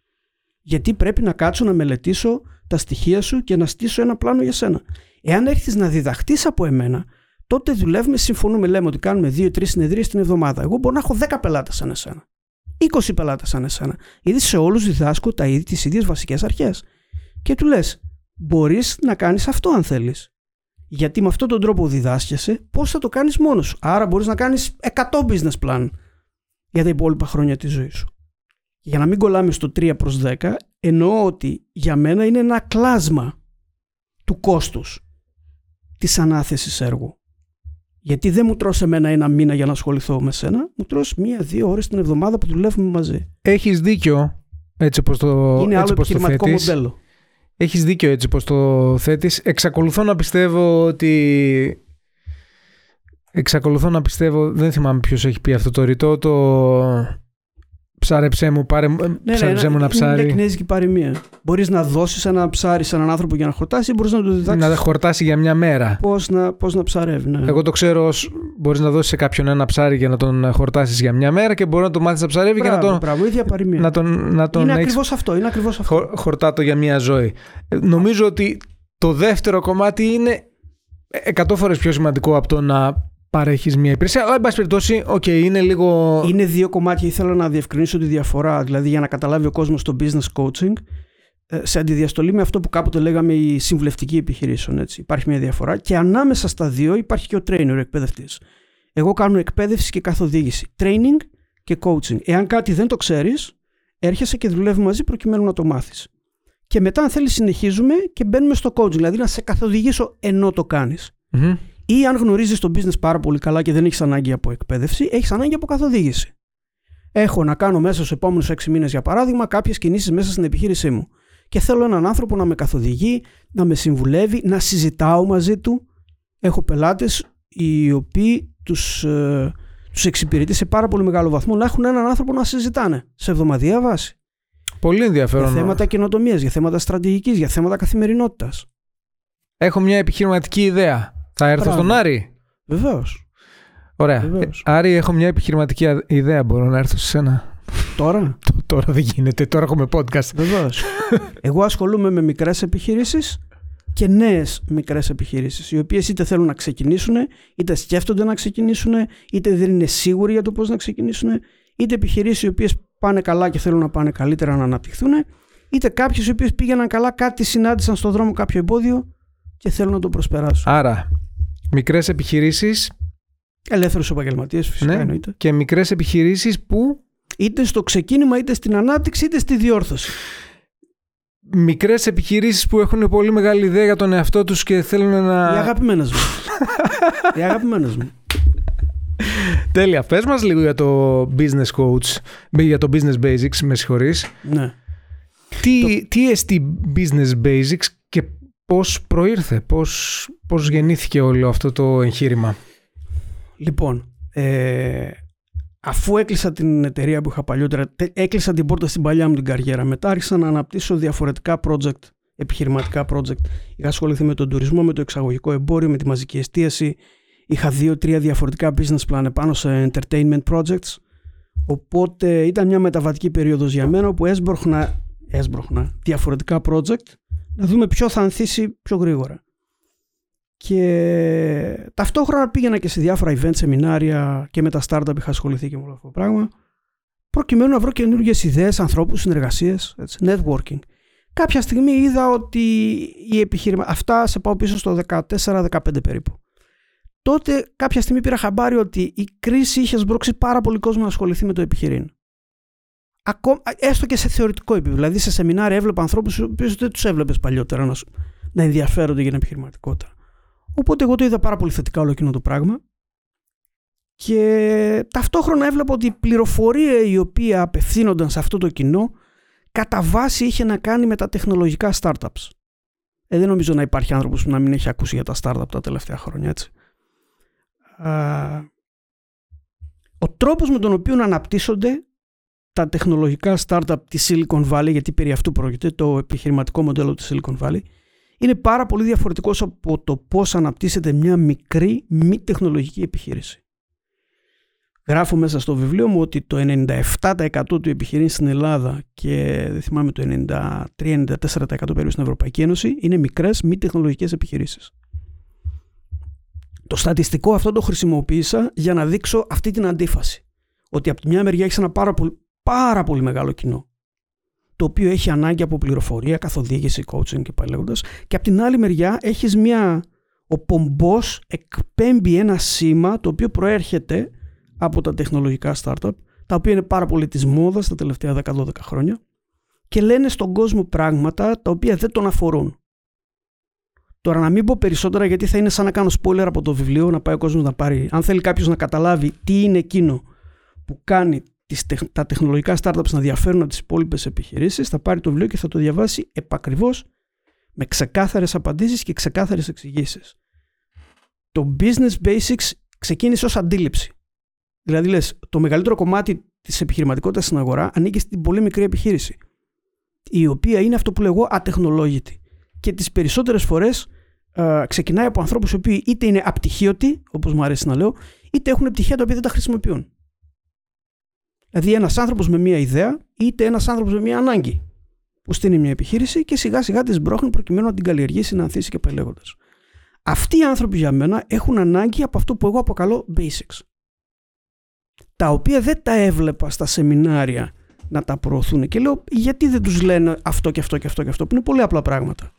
Γιατί πρέπει να κάτσω να μελετήσω τα στοιχεία σου και να στήσω ένα πλάνο για σένα. Εάν έρθεις να διδαχτείς από εμένα, τότε δουλεύουμε, συμφωνούμε, λέμε ότι κάνουμε δύο-τρεις συνεδρίες την εβδομάδα. Εγώ μπορώ να έχω 10 πελάτες σαν εσένα. 20 πελάτες σαν εσένα. Γιατί σε όλους διδάσκω τα ίδια, τις ίδιες βασικές αρχές. Και του λες, μπορείς να κάνεις αυτό αν θέλεις. Γιατί με αυτόν τον τρόπο διδάσκεσαι, πώς θα το κάνεις μόνος σου. Άρα μπορείς να κάνεις 100 business plan για τα υπόλοιπα χρόνια της ζωής σου. Για να μην κολλάμε στο 3 προς 10, εννοώ ότι για μένα είναι ένα κλάσμα του κόστους της ανάθεσης έργου. Γιατί δεν μου τρως εμένα ένα μήνα για να ασχοληθώ με σένα, μου τρως μία-δύο ώρες την εβδομάδα που δουλεύουμε μαζί. Έχεις δίκιο έτσι πως το Είναι άλλο επιχειρηματικό μοντέλο. Έχεις δίκιο έτσι πως το θέτεις. Εξακολουθώ να πιστεύω ότι... Εξακολουθώ να πιστεύω, δεν θυμάμαι ποιος έχει πει αυτό το ρητό, το Ψάρεψέ μου, πάρε, ναι, ψάρεψέ ναι, μου ένα ψάρι. Είναι μια κινέζικη παροιμία. Μπορείς να δώσεις ένα ψάρι σε έναν άνθρωπο για να χορτάσει ή μπορείς να του διδάξεις. Να χορτάσει για μια μέρα. Πώς να, πώς να ψαρεύει. Ναι. Εγώ το ξέρω μπορείς να δώσεις σε κάποιον ένα ψάρι για να τον χορτάσεις για μια μέρα και μπορεί να το μάθεις να ψαρεύει μπράβο, και να τον. Μπράβο, ίδια παροιμία. Να τον, να τον είναι ακριβώς αυτό. Είναι ακριβώς αυτό. χορτάτο για μια ζωή. Ε, νομίζω ότι το δεύτερο κομμάτι είναι εκατό φορές πιο σημαντικό από το να παρέχεις μια υπηρεσία. Αλλά, εν πάση περιπτώσει, okay, είναι λίγο. Είναι δύο κομμάτια. Ήθελα να διευκρινίσω τη διαφορά. Δηλαδή, για να καταλάβει ο κόσμος το business coaching, ε, σε αντιδιαστολή με αυτό που κάποτε λέγαμε η συμβουλευτική επιχειρήσεων. Έτσι. Υπάρχει μια διαφορά. Και ανάμεσα στα δύο υπάρχει και ο trainer, ο εκπαιδευτή. Εγώ κάνω εκπαίδευση και καθοδήγηση. Training και coaching. Εάν κάτι δεν το ξέρεις, έρχεσαι και δουλεύουμε μαζί προκειμένου να το μάθεις. Και μετά, αν θέλεις, συνεχίζουμε και μπαίνουμε στο coaching. Δηλαδή, να σε καθοδηγήσω ενώ το κάνεις. Mm-hmm. Ή αν γνωρίζεις το business πάρα πολύ καλά και δεν έχεις ανάγκη από εκπαίδευση, έχεις ανάγκη από καθοδήγηση. Έχω να κάνω μέσα στους επόμενους 6 μήνες, για παράδειγμα, κάποιες κινήσεις μέσα στην επιχείρησή μου. Και θέλω έναν άνθρωπο να με καθοδηγεί, να με συμβουλεύει, να συζητάω μαζί του. Έχω πελάτες οι οποίοι τους ε, τους εξυπηρετεί σε πάρα πολύ μεγάλο βαθμό να έχουν έναν άνθρωπο να συζητάνε σε εβδομαδιαία βάση. Πολύ ενδιαφέρον. Για θέματα καινοτομίας, για θέματα στρατηγικής, για θέματα καθημερινότητας. Έχω μια επιχειρηματική ιδέα. Θα έρθω Μπράβο. στον Άρη. Βεβαίως. Ωραία. Βεβαίως. Ε, Άρη, έχω μια επιχειρηματική α- ιδέα. Μπορώ να έρθω σε σένα. Τώρα; [LAUGHS] Το- Τώρα δεν γίνεται. Τώρα έχουμε podcast. Βεβαίως. Εγώ ασχολούμαι με μικρές επιχειρήσεις και νέες μικρές επιχειρήσεις, οι οποίες είτε θέλουν να ξεκινήσουν, είτε σκέφτονται να ξεκινήσουν, είτε δεν είναι σίγουροι για το πώς να ξεκινήσουν, είτε επιχειρήσεις οι οποίες πάνε καλά και θέλουν να πάνε καλύτερα να αναπτυχθούν, είτε κάποιες οι οποίες πήγαιναν καλά, κάτι συνάντησαν στον δρόμο κάποιο εμπόδιο και θέλουν να το προσπεράσουν. Άρα, μικρές επιχειρήσεις Ελεύθερους επαγγελματίες, φυσικά Ναι. εννοείται. και μικρές επιχειρήσεις που Είτε στο ξεκίνημα, είτε στην ανάπτυξη, είτε στη διόρθωση. μικρές επιχειρήσεις που έχουν πολύ μεγάλη ιδέα για τον εαυτό τους και θέλουν Οι να... αγαπημένες μου. Οι αγαπημένες μου. Τέλεια. Πες μας λίγο για το business coach, για το business basics, με συγχωρείς. Ναι. Τι, τι εστί business basics και πώς προήρθε, πώς, πώς γεννήθηκε όλο αυτό το εγχείρημα; Λοιπόν, ε, αφού έκλεισα την εταιρεία που είχα παλιότερα, τε- έκλεισα την πόρτα στην παλιά μου την καριέρα. Μετά άρχισα να αναπτύσσω διαφορετικά project, επιχειρηματικά project. Είχα ασχοληθεί με τον τουρισμό, με το εξαγωγικό εμπόριο, με τη μαζική εστίαση. Είχα δύο-τρία διαφορετικά business plan πάνω σε entertainment projects. Οπότε ήταν μια μεταβατική περίοδος για μένα όπου έσπρωχνα, έσπρωχνα διαφορετικά project να δούμε ποιο θα ανθίσει πιο γρήγορα. Και ταυτόχρονα πήγαινα και σε διάφορα event, σεμινάρια και με τα startup είχα ασχοληθεί και με όλο αυτό το πράγμα. Προκειμένου να βρω καινούργιες ιδέες, ανθρώπους, συνεργασίες, networking. Κάποια στιγμή είδα ότι η επιχείρημα. Αυτά σε πάω πίσω στο 14-15 περίπου. Τότε κάποια στιγμή πήρα χαμπάρι ότι η κρίση είχε σμπρώξει πάρα πολύ κόσμο να ασχοληθεί με το επιχειρήν. Ακόμα, έστω και σε θεωρητικό επίπεδο. Δηλαδή σε σεμινάρια έβλεπα ανθρώπους του οποίου δεν τους έβλεπες παλιότερα να, σου- να ενδιαφέρονται για την επιχειρηματικότητα. Οπότε εγώ το είδα πάρα πολύ θετικά όλο εκείνο το πράγμα και ταυτόχρονα έβλεπα ότι η πληροφορία η οποία απευθύνονταν σε αυτό το κοινό κατά βάση είχε να κάνει με τα τεχνολογικά startups. Ε, δεν νομίζω να υπάρχει άνθρωπος που να μην έχει ακούσει για τα startup τα τελευταία χρόνια, έτσι. Α, ο τρόπος με τον οποίο αναπτύσσονται τα τεχνολογικά startup της Silicon Valley, γιατί περί αυτού πρόκειται, το επιχειρηματικό μοντέλο της Silicon Valley, είναι πάρα πολύ διαφορετικός από το πώς αναπτύσσεται μια μικρή μη τεχνολογική επιχείρηση. Γράφω μέσα στο βιβλίο μου ότι το 97% του επιχειρήν στην Ελλάδα και δεν θυμάμαι το 93-94% περίπου στην Ευρωπαϊκή Ένωση είναι μικρές μη τεχνολογικές επιχειρήσεις. Το στατιστικό αυτό το χρησιμοποίησα για να δείξω αυτή την αντίφαση. Ότι από τη μια μεριά έχεις ένα πάρα πολύ, πάρα πολύ μεγάλο κοινό το οποίο έχει ανάγκη από πληροφορία, καθοδήγηση, coaching και πάλι λέγοντας. Και από την άλλη μεριά έχεις μια... Ο πομπός εκπέμπει ένα σήμα το οποίο προέρχεται από τα τεχνολογικά startup, τα οποία είναι πάρα πολύ της μόδας τα τελευταία 10-12 χρόνια και λένε στον κόσμο πράγματα τα οποία δεν τον αφορούν. Τώρα να μην πω περισσότερα γιατί θα είναι σαν να κάνω spoiler από το βιβλίο, να πάει ο κόσμος να πάρει. Αν θέλει κάποιος να καταλάβει τι είναι εκείνο που κάνει τις, τεχ- τα τεχνολογικά startups να διαφέρουν από τις υπόλοιπες επιχειρήσεις, θα πάρει το βιβλίο και θα το διαβάσει επακριβώς με ξεκάθαρες απαντήσεις και ξεκάθαρες εξηγήσεις. Το business basics ξεκίνησε ως αντίληψη. Δηλαδή λες, το μεγαλύτερο κομμάτι της επιχειρηματικότητας στην αγορά ανήκει στην πολύ μικρή επιχείρηση, η οποία είναι αυτό που λέγω ατεχνολόγητη. Και τις περισσότερες φορές ε, ξεκινάει από ανθρώπους οι οποίοι είτε είναι απτυχίωτοι, όπως μου αρέσει να λέω, είτε έχουν πτυχία τα οποία δεν τα χρησιμοποιούν. Δηλαδή ένας άνθρωπος με μία ιδέα, είτε ένας άνθρωπος με μία ανάγκη που στείνει μια επιχείρηση και σιγά σιγά τη μπρόχνει προκειμένου να την καλλιεργήσει, να ανθίσει και παλαιόγοντα. Αυτοί οι άνθρωποι για μένα έχουν ανάγκη από αυτό που εγώ αποκαλώ basics. Τα οποία δεν τα έβλεπα στα σεμινάρια να τα προωθούν και λέω γιατί δεν τους λένε αυτό και αυτό και αυτό και αυτό που είναι πολύ απλά πράγματα.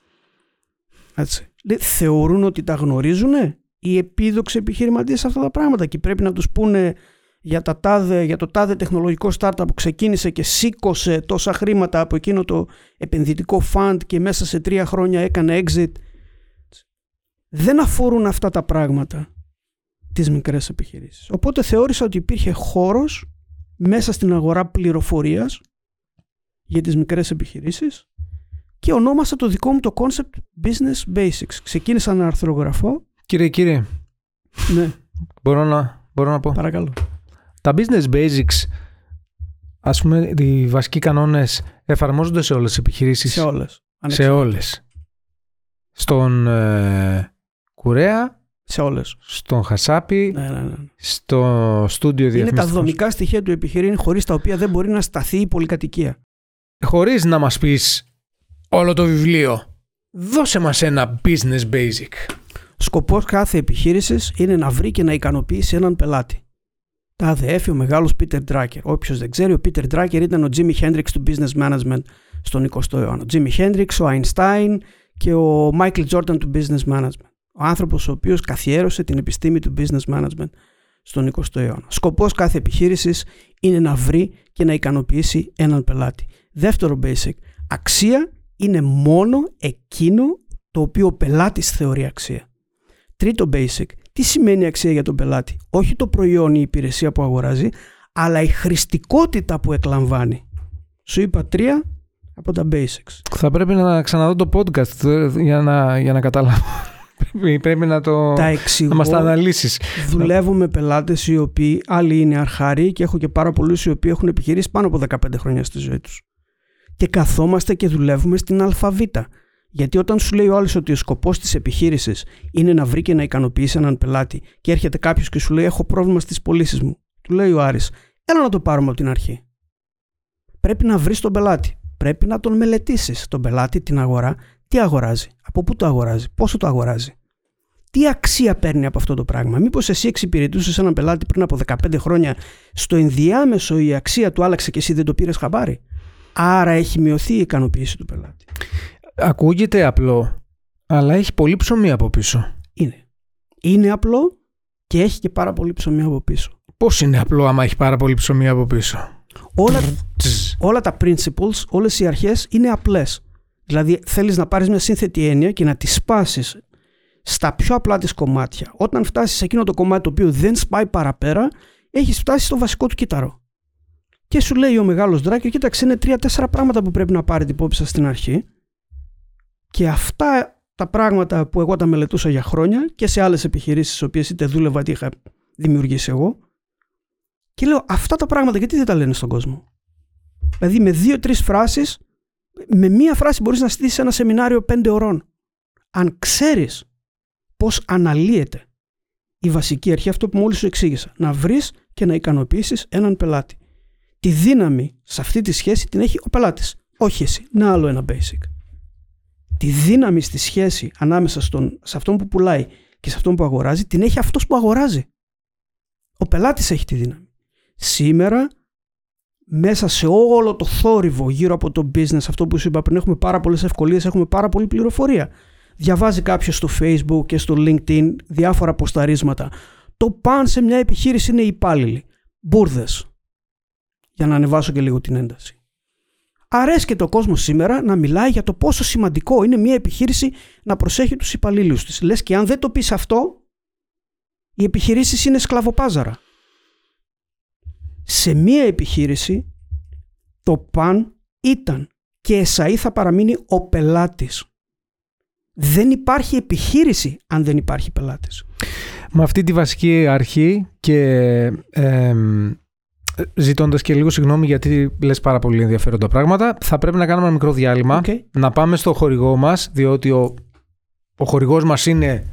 Έτσι. Λέει, θεωρούν ότι τα γνωρίζουν οι επίδοξοι επιχειρηματίες αυτά τα πράγματα και πρέπει να τους πούνε για, τα τάδε, για το τάδε τεχνολογικό startup που ξεκίνησε και σήκωσε τόσα χρήματα από εκείνο το επενδυτικό fund και μέσα σε τρία χρόνια έκανε exit. Δεν αφορούν αυτά τα πράγματα τις μικρές επιχειρήσεις. Οπότε θεώρησα ότι υπήρχε χώρος μέσα στην αγορά πληροφορίας για τις μικρές επιχειρήσεις και ονόμασα το δικό μου το concept Business Basics. Ξεκίνησα να αρθρογραφώ. Κύριε, κύριε, Ναι, μπορώ να, μπορώ να πω. παρακαλώ. Τα business basics, ας πούμε, οι βασικοί κανόνες εφαρμόζονται σε όλες τις επιχειρήσεις; Σε όλες. Σε όλες. Στον ε, Κουρέα, σε όλες. στον Χασάπη, Ναι, ναι, ναι. στο στούντιο Είναι τα διαφημιστικών. δομικά στοιχεία του επιχειρήν χωρίς τα οποία δεν μπορεί να σταθεί η πολυκατοικία. Χωρίς να μας πεις όλο το βιβλίο. Δώσε μας ένα business basic. Σκοπός κάθε επιχείρησης είναι να βρει και να ικανοποιήσει έναν πελάτη. Τα αδέφει ο μεγάλος Peter Drucker. Όποιος δεν ξέρει, ο Peter Drucker ήταν ο Jimmy Hendrix του business management στον 20ο αιώνα. Ο Jimmy Hendrix, ο Einstein και ο Michael Jordan του business management. Ο άνθρωπος ο οποίος καθιέρωσε την επιστήμη του business management στον 20ο αιώνα. Σκοπός κάθε επιχείρησης είναι να βρει και να ικανοποιήσει έναν πελάτη. Δεύτερο basic, αξία είναι μόνο εκείνο το οποίο ο πελάτης θεωρεί αξία. Τρίτο basic, τι σημαίνει αξία για τον πελάτη; Όχι το προϊόν ή η υπηρεσία που αγοράζει, αλλά η χρηστικότητα που εκλαμβάνει. Σου είπα τρία από τα basics. Θα πρέπει να ξαναδώ το podcast ε, για να, για να καταλάβω. [LAUGHS] πρέπει, πρέπει να το... Τα Να εξηγώ. μας τα αναλύσεις. Δουλεύω με πελάτες οι οποίοι άλλοι είναι αρχάροι και έχω και πάρα πολλούς οι οποίοι έχουν επιχειρήσει πάνω από 15 χρόνια στη ζωή τους. Και καθόμαστε και δουλεύουμε στην αλφαβήτα. Γιατί όταν σου λέει ο άλλος ότι ο σκοπός της επιχείρησης είναι να βρει και να ικανοποιήσει έναν πελάτη και έρχεται κάποιος και σου λέει έχω πρόβλημα στις πωλήσεις μου. Του λέει ο Άρης έλα να το πάρουμε από την αρχή. Πρέπει να βρεις τον πελάτη. Πρέπει να τον μελετήσεις. Τον πελάτη, την αγορά, τι αγοράζει, από πού το αγοράζει, πόσο το αγοράζει τι αξία παίρνει από αυτό το πράγμα. Μήπως εσύ εξυπηρετούσες έναν πελάτη πριν από 15 χρόνια, στο ενδιάμεσο η αξία του άλλαξε και εσύ δεν το πήρες χαμπάρι. Άρα έχει μειωθεί η ικανοποίηση του πελάτη. Ακούγεται απλό, αλλά έχει πολύ ψωμί από πίσω. Είναι. Είναι απλό και έχει και πάρα πολύ ψωμί από πίσω. Πώς είναι απλό άμα έχει πάρα πολύ ψωμί από πίσω; Όλα, Τσζ. όλα τα principles, όλες οι αρχές είναι απλές. Δηλαδή θέλεις να πάρεις μια σύνθετη έννοια και να τη σπάσεις στα πιο απλά της κομμάτια. Όταν φτάσεις σε εκείνο το κομμάτι το οποίο δεν σπάει παραπέρα, έχεις φτάσει στο βασικό του κύτταρο. Και σου λέει ο μεγάλος Ντράκερ, κοίταξε είναι τρία-τέσσερα πράγματα που πρέπει να πάρετε υπόψη σας στην αρχή και αυτά τα πράγματα που εγώ τα μελετούσα για χρόνια και σε άλλες επιχειρήσεις τις οποίες είτε δούλευα είτε είχα δημιουργήσει εγώ και λέω αυτά τα πράγματα γιατί δεν τα λένε στον κόσμο; Δηλαδή με δύο-τρεις φράσεις, με μία φράση μπορείς να στήσεις ένα σεμινάριο πέντε ωρών. Αν ξέρεις πώς αναλύεται η βασική αρχή, αυτό που μόλις σου εξήγησα, να βρεις και να ικανοποιήσεις έναν πελάτη. Τη δύναμη σε αυτή τη σχέση την έχει ο πελάτης, όχι εσύ. Να άλλο ένα basic. Τη δύναμη στη σχέση ανάμεσα στον, σε αυτόν που πουλάει και σε αυτόν που αγοράζει, την έχει αυτός που αγοράζει. Ο πελάτης έχει τη δύναμη. Σήμερα, μέσα σε όλο το θόρυβο γύρω από το business, αυτό που σου είπα πριν, έχουμε πάρα πολλές ευκολίες, έχουμε πάρα πολλή πληροφορία. Διαβάζει κάποιος στο facebook και στο linkedin διάφορα ποσταρίσματα. Το παν σε μια επιχείρηση είναι οι υπάλληλοι. Μπούρδες. Για να ανεβάσω και λίγο την ένταση. Αρέσκεται ο κόσμο σήμερα να μιλάει για το πόσο σημαντικό είναι μια επιχείρηση να προσέχει τους υπαλλήλους της. Λες και αν δεν το πεις αυτό, οι επιχειρήσεις είναι σκλαβοπάζαρα. Σε μια επιχείρηση το παν ήταν και εσαεί θα παραμείνει ο πελάτης. Δεν υπάρχει επιχείρηση αν δεν υπάρχει πελάτης. Με αυτή τη βασική αρχή και ε, ζητώντας και λίγο συγγνώμη γιατί λες πάρα πολύ ενδιαφέροντα πράγματα, θα πρέπει να κάνουμε ένα μικρό διάλειμμα, Οκ. να πάμε στο χορηγό μας, διότι ο, ο χορηγός μας είναι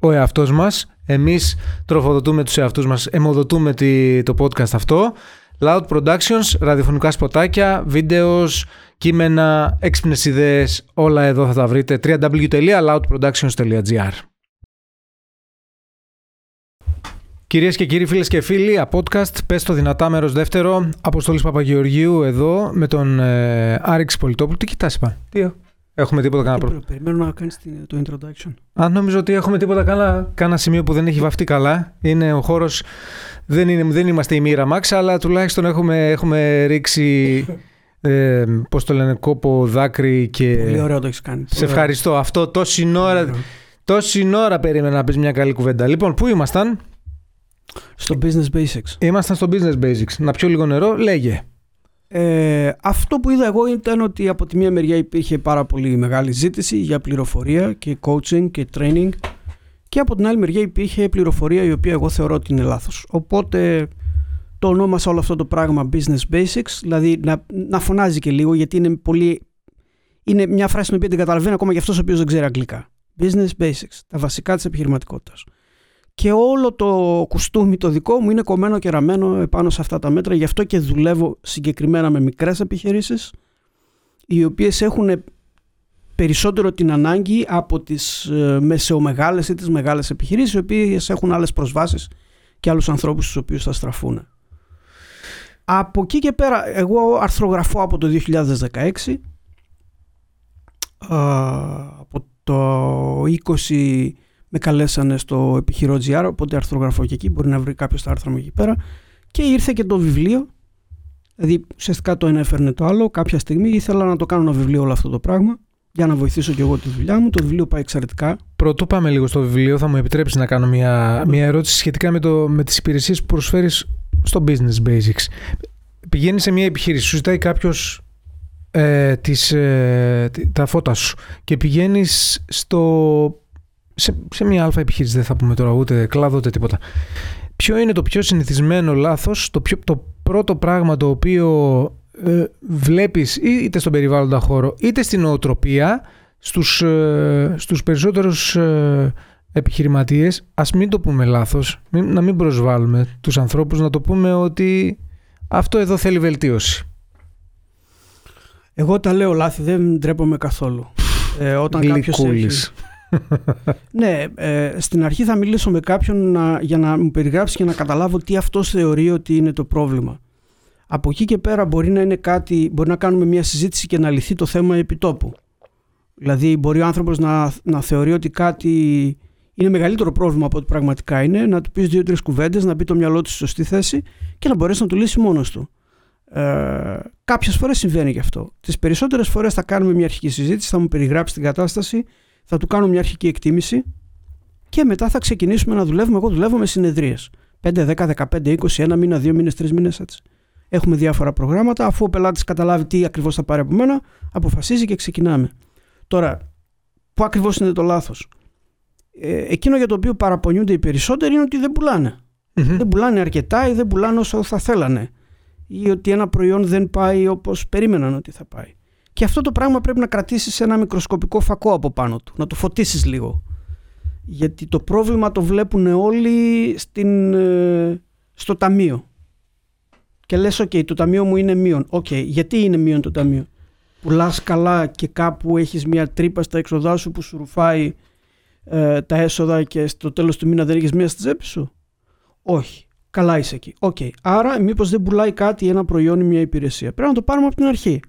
ο εαυτός μας. Εμείς τροφοδοτούμε τους εαυτούς μας, αιμοδοτούμε τη, το podcast αυτό. Loud Productions, ραδιοφωνικά σποτάκια, βίντεος, κείμενα, έξυπνες ιδέες, όλα εδώ θα τα βρείτε. www.loudproductions.gr Κυρίες και κύριοι, φίλες και φίλοι, podcast, πες το δυνατά μέρος δεύτερο. Αποστόλης Παπαγεωργίου εδώ με τον ε, Άρηξη Πολιτόπουλο. Τι κοιτάς, είπα; Τι έχουμε τίποτα κανένα πρόβλημα. Περιμένω να κάνεις την- το introduction. Αν νόμιζα ότι έχουμε τίποτα κανένα, κανένα σημείο που δεν έχει βαφτεί καλά. Είναι ο χώρο. Δεν, είναι, δεν είμαστε η μοίρα Μάξ, αλλά τουλάχιστον έχουμε, έχουμε ρίξει. Ε, Πώς το λένε, κόπο, δάκρυ και. Πολύ ωραίο το έχεις κάνει. Σε ευχαριστώ. Αυτό τόση ώρα, τόση ώρα περίμενα να πεις μια καλή κουβέντα. Λοιπόν, πού ήμασταν; Στο business basics. Ήμασταν στο Business Basics. Να πιω λίγο νερό, λέγε. Ε, αυτό που είδα εγώ ήταν ότι από τη μία μεριά υπήρχε πάρα πολύ μεγάλη ζήτηση για πληροφορία και coaching και training και από την άλλη μεριά υπήρχε πληροφορία η οποία εγώ θεωρώ ότι είναι λάθος. Οπότε το το ονόμασα όλο αυτό το πράγμα business basics, δηλαδή να, να φωνάζει και λίγο γιατί είναι πολύ... Είναι μια φράση την οποία την καταλαβαίνει ακόμα και αυτός ο οποίος δεν ξέρει αγγλικά. Business basics, τα βασικά της επιχειρηματικότητας. Και όλο το κουστούμι το δικό μου είναι κομμένο και ραμμένο επάνω σε αυτά τα μέτρα, γι' αυτό και δουλεύω συγκεκριμένα με μικρές επιχειρήσεις, οι οποίες έχουν περισσότερο την ανάγκη από τις ε, μεσαιομεγάλες ή τις μεγάλες επιχειρήσεις, οι οποίες έχουν άλλες προσβάσεις και άλλους ανθρώπους στους οποίους θα στραφούν. Από εκεί και πέρα, εγώ αρθρογραφώ από το 2016, από το 20 με καλέσανε στο επιχειρό GR, οπότε αρθρογραφώ και εκεί, μπορεί να βρει κάποιος τα άρθρα μου εκεί πέρα και ήρθε και το βιβλίο, δηλαδή ουσιαστικά το ένα έφερνε το άλλο, κάποια στιγμή ήθελα να το κάνω ένα βιβλίο όλο αυτό το πράγμα για να βοηθήσω και εγώ τη δουλειά μου. Το βιβλίο πάει εξαιρετικά. Πρωτού πάμε λίγο στο βιβλίο, θα μου επιτρέψεις να κάνω μια, μια ερώτηση σχετικά με, το, με τις υπηρεσίες που προσφέρεις στο Business Basics. Πηγαίνεις σε μια επιχείρηση, σου ζητάει κάποιος ε, ε, τα φώτα σου και πηγαίνεις στο, σε, σε μια αλφα επιχείρηση, δεν θα πούμε τώρα ούτε κλάδο ούτε τίποτα. Ποιο είναι το πιο συνηθισμένο λάθος, το, πιο, το πρώτο πράγμα το οποίο ε, βλέπεις είτε στον περιβάλλοντα χώρο είτε στην οτροπία στους, ε, στους περισσότερους ε, επιχειρηματίες ας μην το πούμε λάθος να μην προσβάλλουμε τους ανθρώπους να το πούμε ότι αυτό εδώ θέλει βελτίωση. Εγώ τα λέω λάθη δεν ντρέπομαι καθόλου. Ε, όταν κάποιος έχει... [LAUGHS] ναι, ε, στην αρχή θα μιλήσω με κάποιον για να μου περιγράψει και να καταλάβω τι αυτός θεωρεί ότι είναι το πρόβλημα από εκεί και πέρα μπορεί να είναι κάτι, μπορεί να κάνουμε μια συζήτηση και να λυθεί το θέμα επιτόπου. Δηλαδή μπορεί ο άνθρωπος να, να θεωρεί ότι κάτι είναι μεγαλύτερο πρόβλημα από ό,τι πραγματικά είναι, να του πεις δύο-τρεις κουβέντες, να μπει το μυαλό του στη σωστή θέση και να μπορέσει να το λύσει μόνος του. Ε, Κάποιες φορές συμβαίνει και αυτό. Τις περισσότερες φορές θα κάνουμε μια αρχική συζήτηση, θα μου περιγράψει την κατάσταση, θα του κάνω μια αρχική εκτίμηση και μετά θα ξεκινήσουμε να δουλεύουμε. Εγώ δουλεύω με συνεδρίες. 5, 10, 15, 20, ένα μήνα, δύο μήνες, τρεις μήνες έτσι. Έχουμε διάφορα προγράμματα. Αφού ο πελάτης καταλάβει τι ακριβώς θα πάρει από μένα, αποφασίζει και ξεκινάμε. Τώρα, πού ακριβώς είναι το λάθος; Ε, εκείνο για το οποίο παραπονιούνται οι περισσότεροι είναι ότι δεν πουλανε Δεν πουλάνε αρκετά ή δεν πουλάνε όσο θα θέλανε. Ή ότι ένα προϊόν δεν πάει όπως περίμεναν ότι θα πάει. Και αυτό το πράγμα πρέπει να κρατήσεις ένα μικροσκοπικό φακό από πάνω του, να το φωτίσεις λίγο. Γιατί το πρόβλημα το βλέπουν όλοι στην, ε, στο ταμείο και λες ok το ταμείο μου είναι μείον. Οκ, γιατί είναι μείον το ταμείο; Πουλάς καλά και κάπου έχεις μια τρύπα στα έξοδά σου που σου ρουφάει ε, τα έσοδα και στο τέλος του μήνα δεν έχεις μία στη τσέπη σου; Όχι. Καλά είσαι εκεί. Οκ. Άρα μήπως δεν πουλάει κάτι ένα προϊόν ή μια υπηρεσία. Πρέπει να το πάρουμε από την αρχή.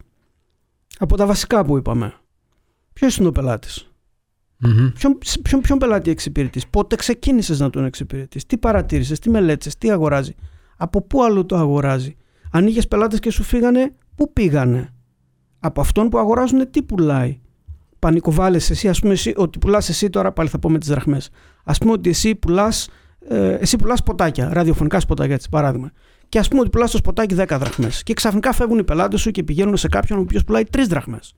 Από τα βασικά που είπαμε. Ποιος είναι ο πελάτης; Mm-hmm. Ποιον, ποιον, ποιον πελάτη εξυπηρετείς, πότε ξεκίνησες να τον εξυπηρετείς, τι παρατήρησες, τι μελέτησε, τι αγοράζει; Από πού άλλο το αγοράζει; Αν είχες πελάτες και σου φύγανε, πού πήγανε; Από αυτόν που αγοράζουν, τι πουλάει; Πανικοβάλλει εσύ, ας πούμε, εσύ, ότι πουλάς εσύ τώρα, πάλι θα πω με τις δραχμές. Α πούμε ότι εσύ πουλάς ε, εσύ πουλάς σποτάκια, ραδιοφωνικά σποτάκια, έτσι παράδειγμα. Και ας πούμε ότι πουλάς το σποτάκι 10 δραχμές. Και ξαφνικά φεύγουν οι πελάτες σου και πηγαίνουν σε κάποιον ο οποίος πουλάει 3 δραχμές.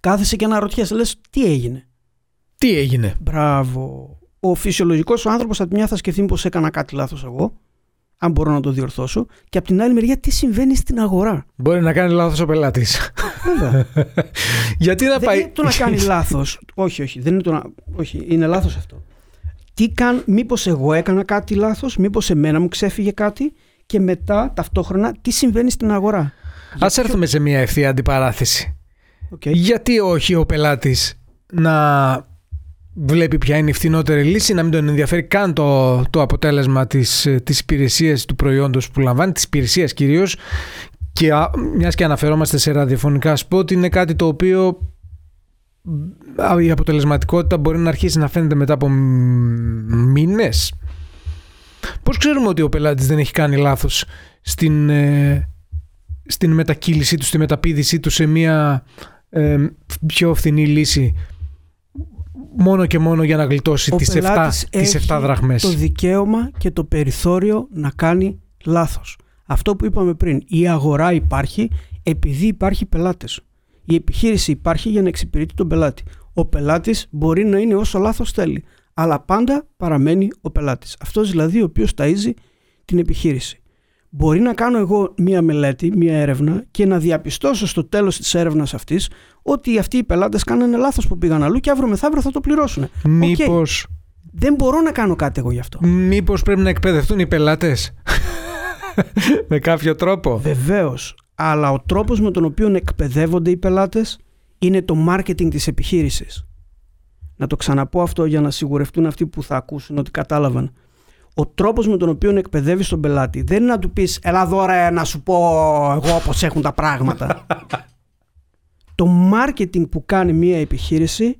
Κάθεσαι και αναρωτιέσαι, λες, τι έγινε; Τι έγινε; Μπράβο. Ο φυσιολογικός άνθρωπος από τη μια θα σκεφτεί πω έκανα κάτι λάθος εγώ αν μπορώ να το διορθώσω. Και από την άλλη μεριά, τι συμβαίνει στην αγορά; Μπορεί να κάνει λάθος ο πελάτης. [LAUGHS] Γιατί να δεν πάει; Δεν είναι το να κάνει [LAUGHS] λάθος. όχι, όχι. Δεν είναι, το να... όχι, είναι λάθος αυτό. Τι καν... Μήπως εγώ έκανα κάτι λάθος, μήπως εμένα μου ξέφυγε κάτι και μετά ταυτόχρονα τι συμβαίνει στην αγορά; Ας έρθουμε σε μια ευθεία αντιπαράθεση. Okay. Γιατί όχι ο πελάτης να βλέπει ποια είναι η φθηνότερη λύση, να μην τον ενδιαφέρει καν το, το αποτέλεσμα της, της υπηρεσίας του προϊόντος που λαμβάνει, της υπηρεσίας κυρίως και μιας και αναφερόμαστε σε ραδιοφωνικά σποτ είναι κάτι το οποίο η αποτελεσματικότητα μπορεί να αρχίσει να φαίνεται μετά από μήνες. Πώς ξέρουμε ότι ο πελάτης δεν έχει κάνει λάθος στην, ε, στην μετακύλησή του, στη μεταπίδησή του σε μια ε, πιο φθηνή λύση μόνο και μόνο για να γλιτώσει τις 7, τις 7 δραχμές. το δικαίωμα και το περιθώριο να κάνει λάθος. Αυτό που είπαμε πριν, η αγορά υπάρχει επειδή υπάρχει πελάτες. Η επιχείρηση υπάρχει για να εξυπηρετεί τον πελάτη. Ο πελάτης μπορεί να είναι όσο λάθος θέλει, αλλά πάντα παραμένει ο πελάτης. Αυτός δηλαδή ο οποίος ταΐζει την επιχείρηση. Μπορεί να κάνω εγώ μία μελέτη, μία έρευνα και να διαπιστώσω στο τέλος της έρευνας αυτής ότι αυτοί οι πελάτες κάνανε λάθος που πήγαν αλλού και αύριο μεθαύριο θα το πληρώσουν. Μήπως, Δεν μπορώ να κάνω κάτι εγώ γι' αυτό. μήπως πρέπει να εκπαιδευτούν οι πελάτες; [LAUGHS] Με κάποιο τρόπο; Βεβαίως. Αλλά ο τρόπος με τον οποίο εκπαιδεύονται οι πελάτες είναι το marketing της επιχείρησης. Να το ξαναπώ αυτό για να σιγουρευτούν αυτοί που θα ακούσουν ότι κατάλαβαν. Ο τρόπος με τον οποίο εκπαιδεύεις τον πελάτη δεν είναι να του πεις «Ελά δώρα να σου πω εγώ πώς έχουν τα πράγματα». [LAUGHS] το marketing που κάνει μια επιχείρηση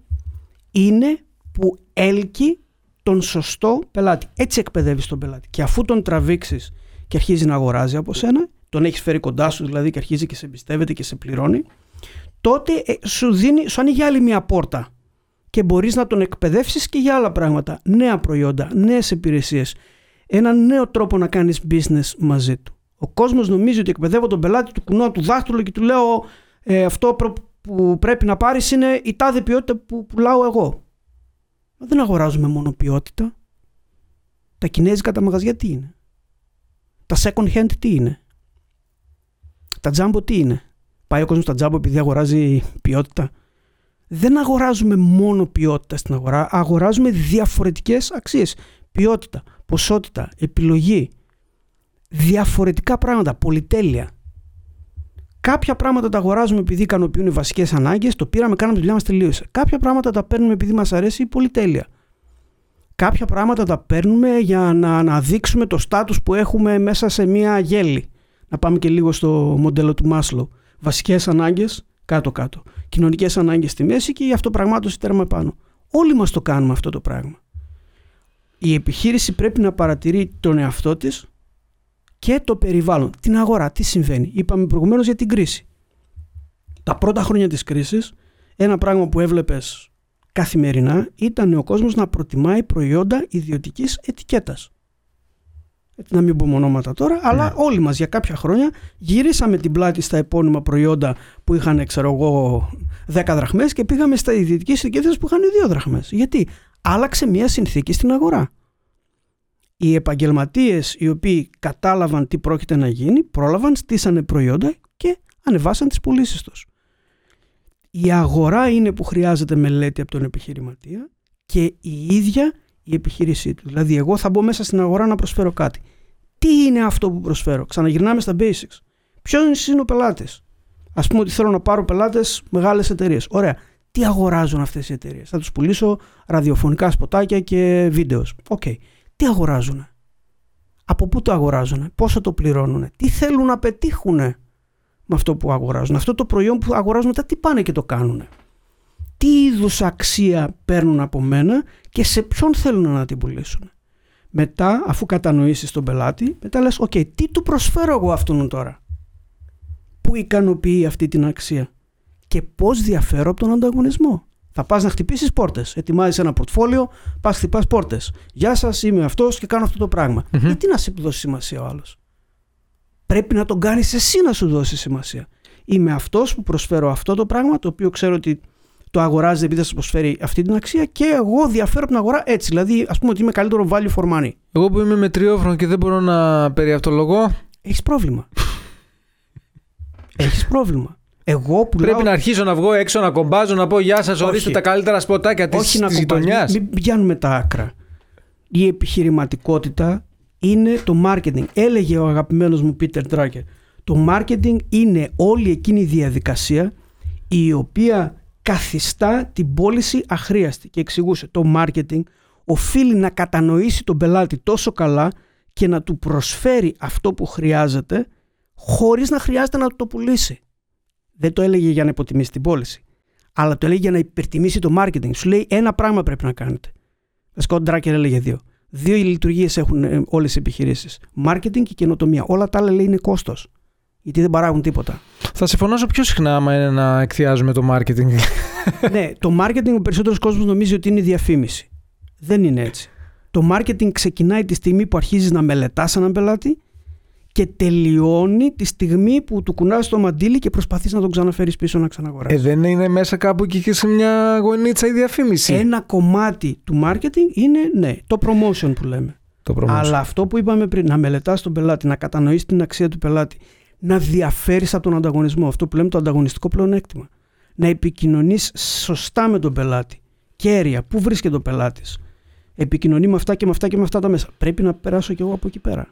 είναι που έλκει τον σωστό πελάτη. Έτσι εκπαιδεύεις τον πελάτη. Και αφού τον τραβήξεις και αρχίζεις να αγοράζει από σένα, τον έχεις φέρει κοντά σου δηλαδή και αρχίζει και σε εμπιστεύεται και σε πληρώνει, τότε ε, σου, δίνει, σου ανοίγει άλλη μια πόρτα και μπορείς να τον εκπαιδεύσεις και για άλλα πράγματα. Νέα προϊόντα, νέες υπηρεσίες. Ένα νέο τρόπο να κάνεις business μαζί του. Ο κόσμος νομίζει ότι εκπαιδεύω τον πελάτη του κουνώ του δάχτυλο και του λέω ε, αυτό που πρέπει να πάρεις είναι η τάδε ποιότητα που πουλάω εγώ. Μα δεν αγοράζουμε μόνο ποιότητα. Τα κινέζικα τα μαγαζιά τι είναι; Τα second hand τι είναι; Τα τζάμπο τι είναι; Πάει ο κόσμος στα τζάμπο επειδή αγοράζει ποιότητα. Δεν αγοράζουμε μόνο ποιότητα στην αγορά, αγοράζουμε διαφορετικές αξίες. Ποιότητα, ποσότητα, επιλογή, διαφορετικά πράγματα, πολυτέλεια. Κάποια πράγματα τα αγοράζουμε επειδή ικανοποιούν οι βασικές ανάγκες, το πήραμε, κάναμε τη δουλειά μας, τελείωσε. Κάποια πράγματα τα παίρνουμε επειδή μας αρέσει η πολυτέλεια. Κάποια πράγματα τα παίρνουμε για να αναδείξουμε το στάτους που έχουμε μέσα σε μια γέλη. Να πάμε και λίγο στο μοντέλο του Μάσλο. Βασικές ανάγκες κάτω-κάτω. Κοινωνικές ανάγκες στη μέση και η αυτοπραγμάτωση τέρμα πάνω. Όλοι μας το κάνουμε αυτό το πράγμα. Η επιχείρηση πρέπει να παρατηρεί τον εαυτό της και το περιβάλλον, την αγορά, τι συμβαίνει. Είπαμε προηγουμένως για την κρίση. Τα πρώτα χρόνια της κρίσης, ένα πράγμα που έβλεπες καθημερινά ήταν ο κόσμος να προτιμάει προϊόντα ιδιωτικής ετικέτας. Έτσι να μην πούμε ονόματα τώρα, αλλά Ναι. όλοι μας για κάποια χρόνια γυρίσαμε την πλάτη στα επώνυμα προϊόντα που είχαν, ξέρω εγώ, 10 δραχμές και πήγαμε στα ιδιωτικές ετικέτες που είχαν 2 δραχμές. Γιατί; Άλλαξε μια συνθήκη στην αγορά οι επαγγελματίες οι οποίοι κατάλαβαν τι πρόκειται να γίνει, πρόλαβαν, στήσανε προϊόντα και ανεβάσαν τις πωλήσεις τους. Η αγορά είναι που χρειάζεται μελέτη από τον επιχειρηματία και η ίδια η επιχείρησή του. Δηλαδή εγώ θα μπω μέσα στην αγορά να προσφέρω κάτι. Τι είναι αυτό που προσφέρω; Ξαναγυρνάμε στα basics. Ποιο είναι ο πελάτης; Α πούμε ότι θέλω να πάρω πελάτες μεγάλες εταιρείες. Ωραία. Τι αγοράζουν αυτές οι εταιρείες; Θα τους πουλήσω ραδιοφωνικά σποτάκια και videos. Ok. Τι αγοράζουν. Από πού το αγοράζουν. Πόσο το πληρώνουν. Τι θέλουν να πετύχουν με αυτό που αγοράζουν; Αυτό το προϊόν που αγοράζουν μετά τι πάνε και το κάνουν. Τι είδους αξία παίρνουν από μένα και σε ποιον θέλουν να την πουλήσουν. Μετά, αφού κατανοήσεις τον πελάτη, μετά λες, οκ, τι του προσφέρω εγώ αυτόν τώρα; Πού ικανοποιεί αυτή την αξία; Και πώς διαφέρω από τον ανταγωνισμό; Θα πας να χτυπήσεις πόρτες. Ετοιμάζεις ένα πορτφόλιο, πας χτυπάς πόρτες. Γεια σας, είμαι αυτός και κάνω αυτό το πραγμα Μμμ. Γιατί να σε δώσει σημασία ο άλλος; Πρέπει να τον κάνεις εσύ να σου δώσει σημασία. Είμαι αυτός που προσφέρω αυτό το πράγμα, το οποίο ξέρω ότι το αγοράζει επειδή θα σα προσφέρει αυτή την αξία και εγώ διαφέρω από την αγορά έτσι. Δηλαδή, ας πούμε ότι είμαι καλύτερο value for money. Εγώ που είμαι με τριόφρονο και δεν μπορώ να περιαυτολογώ, Έχεις πρόβλημα. Έχεις πρόβλημα. Εγώ που πρέπει να αρχίσω να βγω έξω να κομπάζω, να πω Γεια σας, ορίστε Όχι. τα καλύτερα σποτάκια τη όχι να κομπάς, γειτονιάς. Μην, μην πιάνουμε τα άκρα. Η επιχειρηματικότητα είναι το marketing. Έλεγε ο αγαπημένος μου Πίτερ Drucker. Το marketing είναι όλη εκείνη η διαδικασία η οποία καθιστά την πώληση αχρίαστη. Και εξηγούσε το marketing οφείλει να κατανοήσει τον πελάτη τόσο καλά και να του προσφέρει αυτό που χρειάζεται χωρίς να χρειάζεται να του το πουλήσει. Δεν το έλεγε για να υποτιμήσει την πώληση αλλά το έλεγε για να υπερτιμήσει το marketing. Σου λέει ένα πράγμα πρέπει να κάνετε. Ο Σκότ Ντράκερ έλεγε δύο. Δύο λειτουργίες έχουν όλες οι επιχειρήσεις. Marketing και καινοτομία. Όλα τα άλλα λέει είναι κόστος. Γιατί δεν παράγουν τίποτα. Θα σε φωνάσω πιο συχνά άμα είναι να εκθιάζουμε το marketing. [LAUGHS] ναι, το marketing ο περισσότερος κόσμος νομίζει ότι είναι διαφήμιση. Δεν είναι έτσι. Το marketing ξεκινάει τη στιγμή που αρχίζεις να μελετάς έναν πελάτη και τελειώνει τη στιγμή που του κουνάς το μαντίλι και προσπαθείς να τον ξαναφέρεις πίσω να ε, ξαναγοράσεις. δεν είναι μέσα κάπου εκεί και σε μια γωνίτσα η διαφήμιση. Ένα κομμάτι του marketing είναι ναι, το promotion που λέμε. το promotion. Αλλά αυτό που είπαμε πριν, να μελετάς τον πελάτη, να κατανοήσει την αξία του πελάτη, να διαφέρεις από τον ανταγωνισμό, αυτό που λέμε το ανταγωνιστικό πλεονέκτημα. Να επικοινωνείς σωστά με τον πελάτη. Κέρια, πού βρίσκεται ο πελάτης. Επικοινωνεί με αυτά και με αυτά και με αυτά τα μέσα. Πρέπει να περάσω κι εγώ από εκεί πέρα.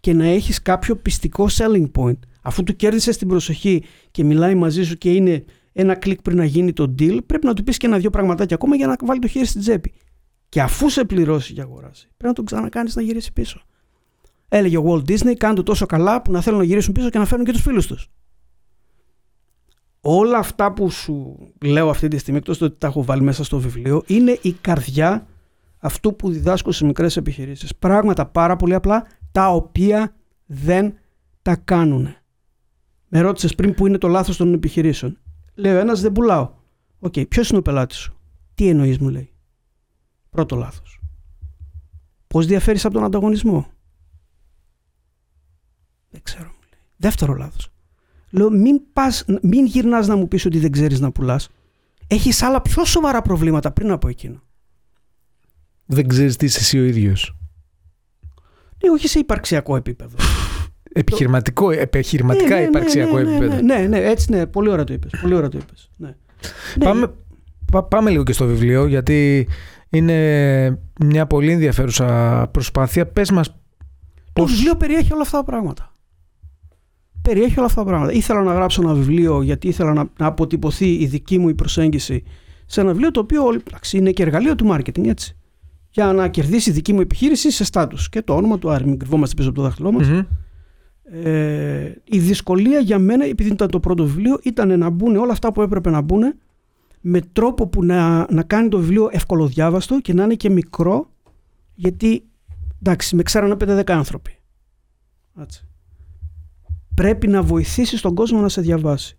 Και να έχεις κάποιο πιστικό selling point. Αφού του κέρδισες την προσοχή και μιλάει μαζί σου και είναι ένα κλικ πριν να γίνει το deal, πρέπει να του πεις και ένα-δυο πραγματάκια ακόμα για να βάλει το χέρι στην τσέπη. Και αφού σε πληρώσει για αγοράσει, πρέπει να τον ξανακάνεις να γυρίσει πίσω. Έλεγε ο Walt Disney, κάνουν το τόσο καλά που να θέλουν να γυρίσουν πίσω και να φέρουν και τους φίλους τους. Όλα αυτά που σου λέω αυτή τη στιγμή, εκτός ότι τα έχω βάλει μέσα στο βιβλίο, είναι η καρδιά αυτού που διδάσκω σε μικρές επιχειρήσεις. Πράγματα πάρα πολύ απλά, τα οποία δεν τα κάνουν. Με ρώτησες πριν που είναι το λάθος των επιχειρήσεων. Λέω ένας δεν πουλάω. Ok, okay, ποιος είναι ο πελάτης σου; Τι εννοείς, μου λέει. Πρώτο λάθος. Πώς διαφέρεις από τον ανταγωνισμό; Δεν ξέρω. Μου λέει. Δεύτερο λάθος. Λέω μην, πας, μην γυρνάς να μου πεις ότι δεν ξέρεις να πουλάς. Έχεις άλλα πιο σοβαρά προβλήματα πριν από εκείνο. Δεν ξέρεις τι είσαι εσύ ο ίδιος. Ναι, όχι σε υπαρξιακό επίπεδο. Επιχειρηματικό, επιχειρηματικά ναι, ναι, υπαρξιακό ναι, ναι, επίπεδο. Ναι, ναι, ναι, έτσι ναι, πολύ ωραία το είπες. Πολύ ωραία το είπες. Ναι. Πάμε, πά- πάμε λίγο και στο βιβλίο γιατί είναι μια πολύ ενδιαφέρουσα προσπάθεια. Πες μας Το πώς... βιβλίο περιέχει όλα αυτά τα πράγματα. Περιέχει όλα αυτά τα πράγματα. Ήθελα να γράψω ένα βιβλίο γιατί ήθελα να, να αποτυπωθεί η δική μου η προσέγγιση σε ένα βιβλίο το οποίο εντάξει, είναι και εργαλείο του marketing, έτσι. Για να κερδίσει η δική μου επιχείρηση σε στάτους. Και το όνομα του Άρη, μην κρυβόμαστε πίσω από το δάχτυλό μας. Μμμ. Ε, η δυσκολία για μένα, επειδή ήταν το πρώτο βιβλίο, ήταν να μπουν όλα αυτά που έπρεπε να μπουν με τρόπο που να, να κάνει το βιβλίο ευκολοδιάβαστο και να είναι και μικρό, γιατί εντάξει, με ξέρανε 5-10 άνθρωποι. Έτσι. Πρέπει να βοηθήσει τον κόσμο να σε διαβάσει.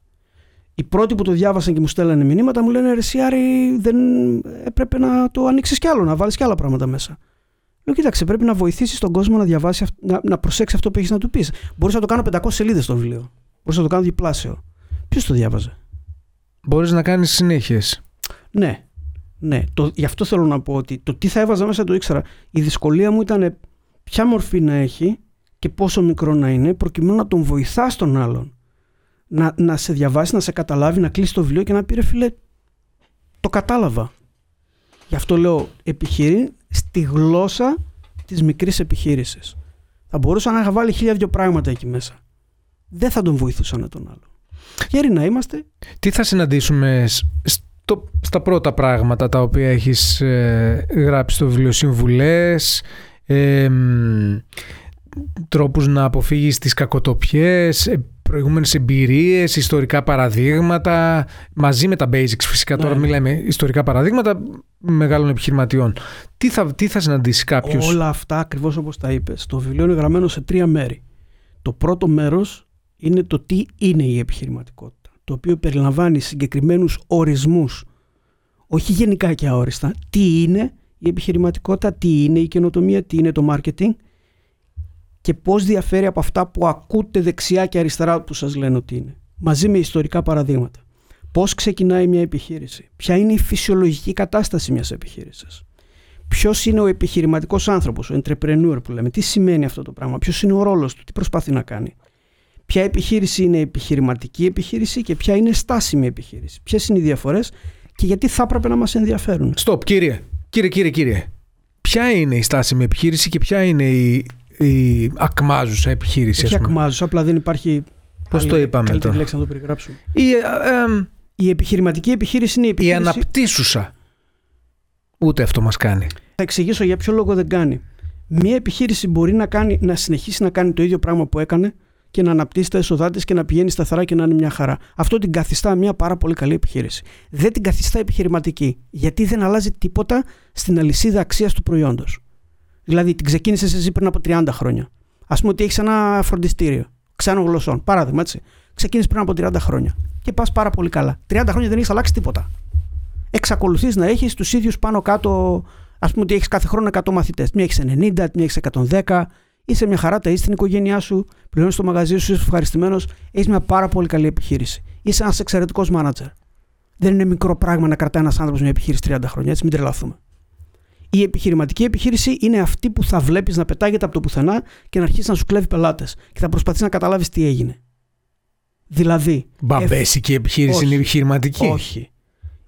Οι πρώτοι που το διάβασαν και μου στέλνανε μηνύματα μου λένε Ρε Σιάρη, δεν έπρεπε να το ανοίξεις κι άλλο, να βάλεις κι άλλα πράγματα μέσα. Λέω, κοίταξε, πρέπει να βοηθήσεις τον κόσμο να διαβάσει, αυ- να, να προσέξει αυτό που έχεις να του πεις. Μπορείς να το κάνω 500 σελίδες το βιβλίο. Μπορείς να το κάνω διπλάσιο. Ποιος το διάβαζε; Μπορείς να κάνεις συνέχειες. Ναι. Ναι. Το, γι' αυτό θέλω να πω ότι το τι θα έβαζα μέσα το ήξερα. Η δυσκολία μου ήταν ποια μορφή να έχει και πόσο μικρό να είναι, προκειμένου να τον βοηθάς τον άλλον. Να, να σε διαβάσει, να σε καταλάβει, να κλείσει το βιβλίο και να πει ρε φίλε, το κατάλαβα. Γι' αυτό λέω επιχειρεί στη γλώσσα της μικρής επιχείρησης. Θα μπορούσα να είχα βάλει χίλια δυο πράγματα εκεί μέσα. Δεν θα τον βοηθούσαν τον άλλο. Χαίρει να είμαστε Τι θα συναντήσουμε σ- στο, στα πρώτα πράγματα τα οποία έχεις ε, γράψει στο βιβλίο; Συμβουλές, ε, μ, τρόπους να αποφύγεις τις κακοτοπιές, ε, προηγούμενες εμπειρίες, ιστορικά παραδείγματα, μαζί με τα basics φυσικά, τώρα Ναι. μιλάμε ιστορικά παραδείγματα μεγάλων επιχειρηματιών. Τι θα, τι θα συναντήσει κάποιος; Όλα αυτά ακριβώς όπως τα είπες. Το βιβλίο είναι γραμμένο σε τρία μέρη. Το πρώτο μέρος είναι το τι είναι η επιχειρηματικότητα. Το οποίο περιλαμβάνει συγκεκριμένους ορισμούς. Όχι γενικά και αόριστα. Τι είναι η επιχειρηματικότητα, τι είναι η καινοτομία, τι είναι το marketing και πώς διαφέρει από αυτά που ακούτε δεξιά και αριστερά που σας λένε ότι είναι. Μαζί με ιστορικά παραδείγματα. Πώς ξεκινάει μια επιχείρηση. Ποια είναι η φυσιολογική κατάσταση μιας επιχείρησης. Ποιος είναι ο επιχειρηματικός άνθρωπος, ο entrepreneur που λέμε, τι σημαίνει αυτό το πράγμα, ποιος είναι ο ρόλος του, τι προσπαθεί να κάνει. Ποια επιχείρηση είναι επιχειρηματική επιχείρηση και ποια είναι στάσιμη επιχείρηση. Ποιες είναι οι διαφορές και γιατί θα έπρεπε να μας ενδιαφέρουν. Στοπ, κύριε. Κύριε, κύριε, κύριε. Ποια είναι η στάσιμη επιχείρηση και ποια είναι η, η ακμάζουσα επιχείρηση, Όχι ας πούμε. ακμάζου, απλά δεν υπάρχει. Πώς άλλη- το είπαμε καλύτερη τώρα; λέξη να το περιγράψουμε. Η, ε, ε, Η επιχειρηματική επιχείρηση είναι η η επιχείρηση. αναπτύσσουσα. Ούτε αυτό μας κάνει. Θα εξηγήσω για ποιο λόγο δεν κάνει. Μία επιχείρηση μπορεί να, κάνει, να συνεχίσει να κάνει το ίδιο πράγμα που έκανε και να αναπτύσσει τα έσοδά τη και να πηγαίνει σταθερά και να είναι μια χαρά. Αυτό την καθιστά μια πάρα πολύ καλή επιχείρηση. Δεν την καθιστά επιχειρηματική, γιατί δεν αλλάζει τίποτα στην αλυσίδα αξίας του προϊόντος. Δηλαδή, την ξεκίνησες εσύ πριν από 30 χρόνια. Α πούμε ότι έχεις ένα φροντιστήριο ξένων γλωσσών. Παράδειγμα, έτσι. Ξεκίνησες πριν από 30 χρόνια και πας πάρα πολύ καλά. 30 χρόνια δεν έχεις αλλάξει τίποτα. Εξακολουθείς να έχεις τους ίδιους πάνω κάτω. Α πούμε ότι έχεις κάθε χρόνο 100 μαθητές. Μία έχεις 90, μία έχεις 110. Είσαι μια χαρά, τα είσαι στην οικογένειά σου, πληρώνεις το μαγαζί σου, είσαι ευχαριστημένος. Έχεις μια πάρα πολύ καλή επιχείρηση. Είσαι ένας εξαιρετικός μάνατζερ. Δεν είναι μικρό πράγμα να κρατάει ένας άνθρωπος μια επιχείρηση 30 χρόνια, έτσι μην τρελαθούμε. Η επιχειρηματική επιχείρηση είναι αυτή που θα βλέπεις να πετάγεται από το πουθενά και να αρχίσεις να σου κλέβει πελάτες και θα προσπαθείς να καταλάβεις τι έγινε. Δηλαδή. Μπαμπέσικη επιχείρηση Όχι. είναι επιχειρηματική; Όχι.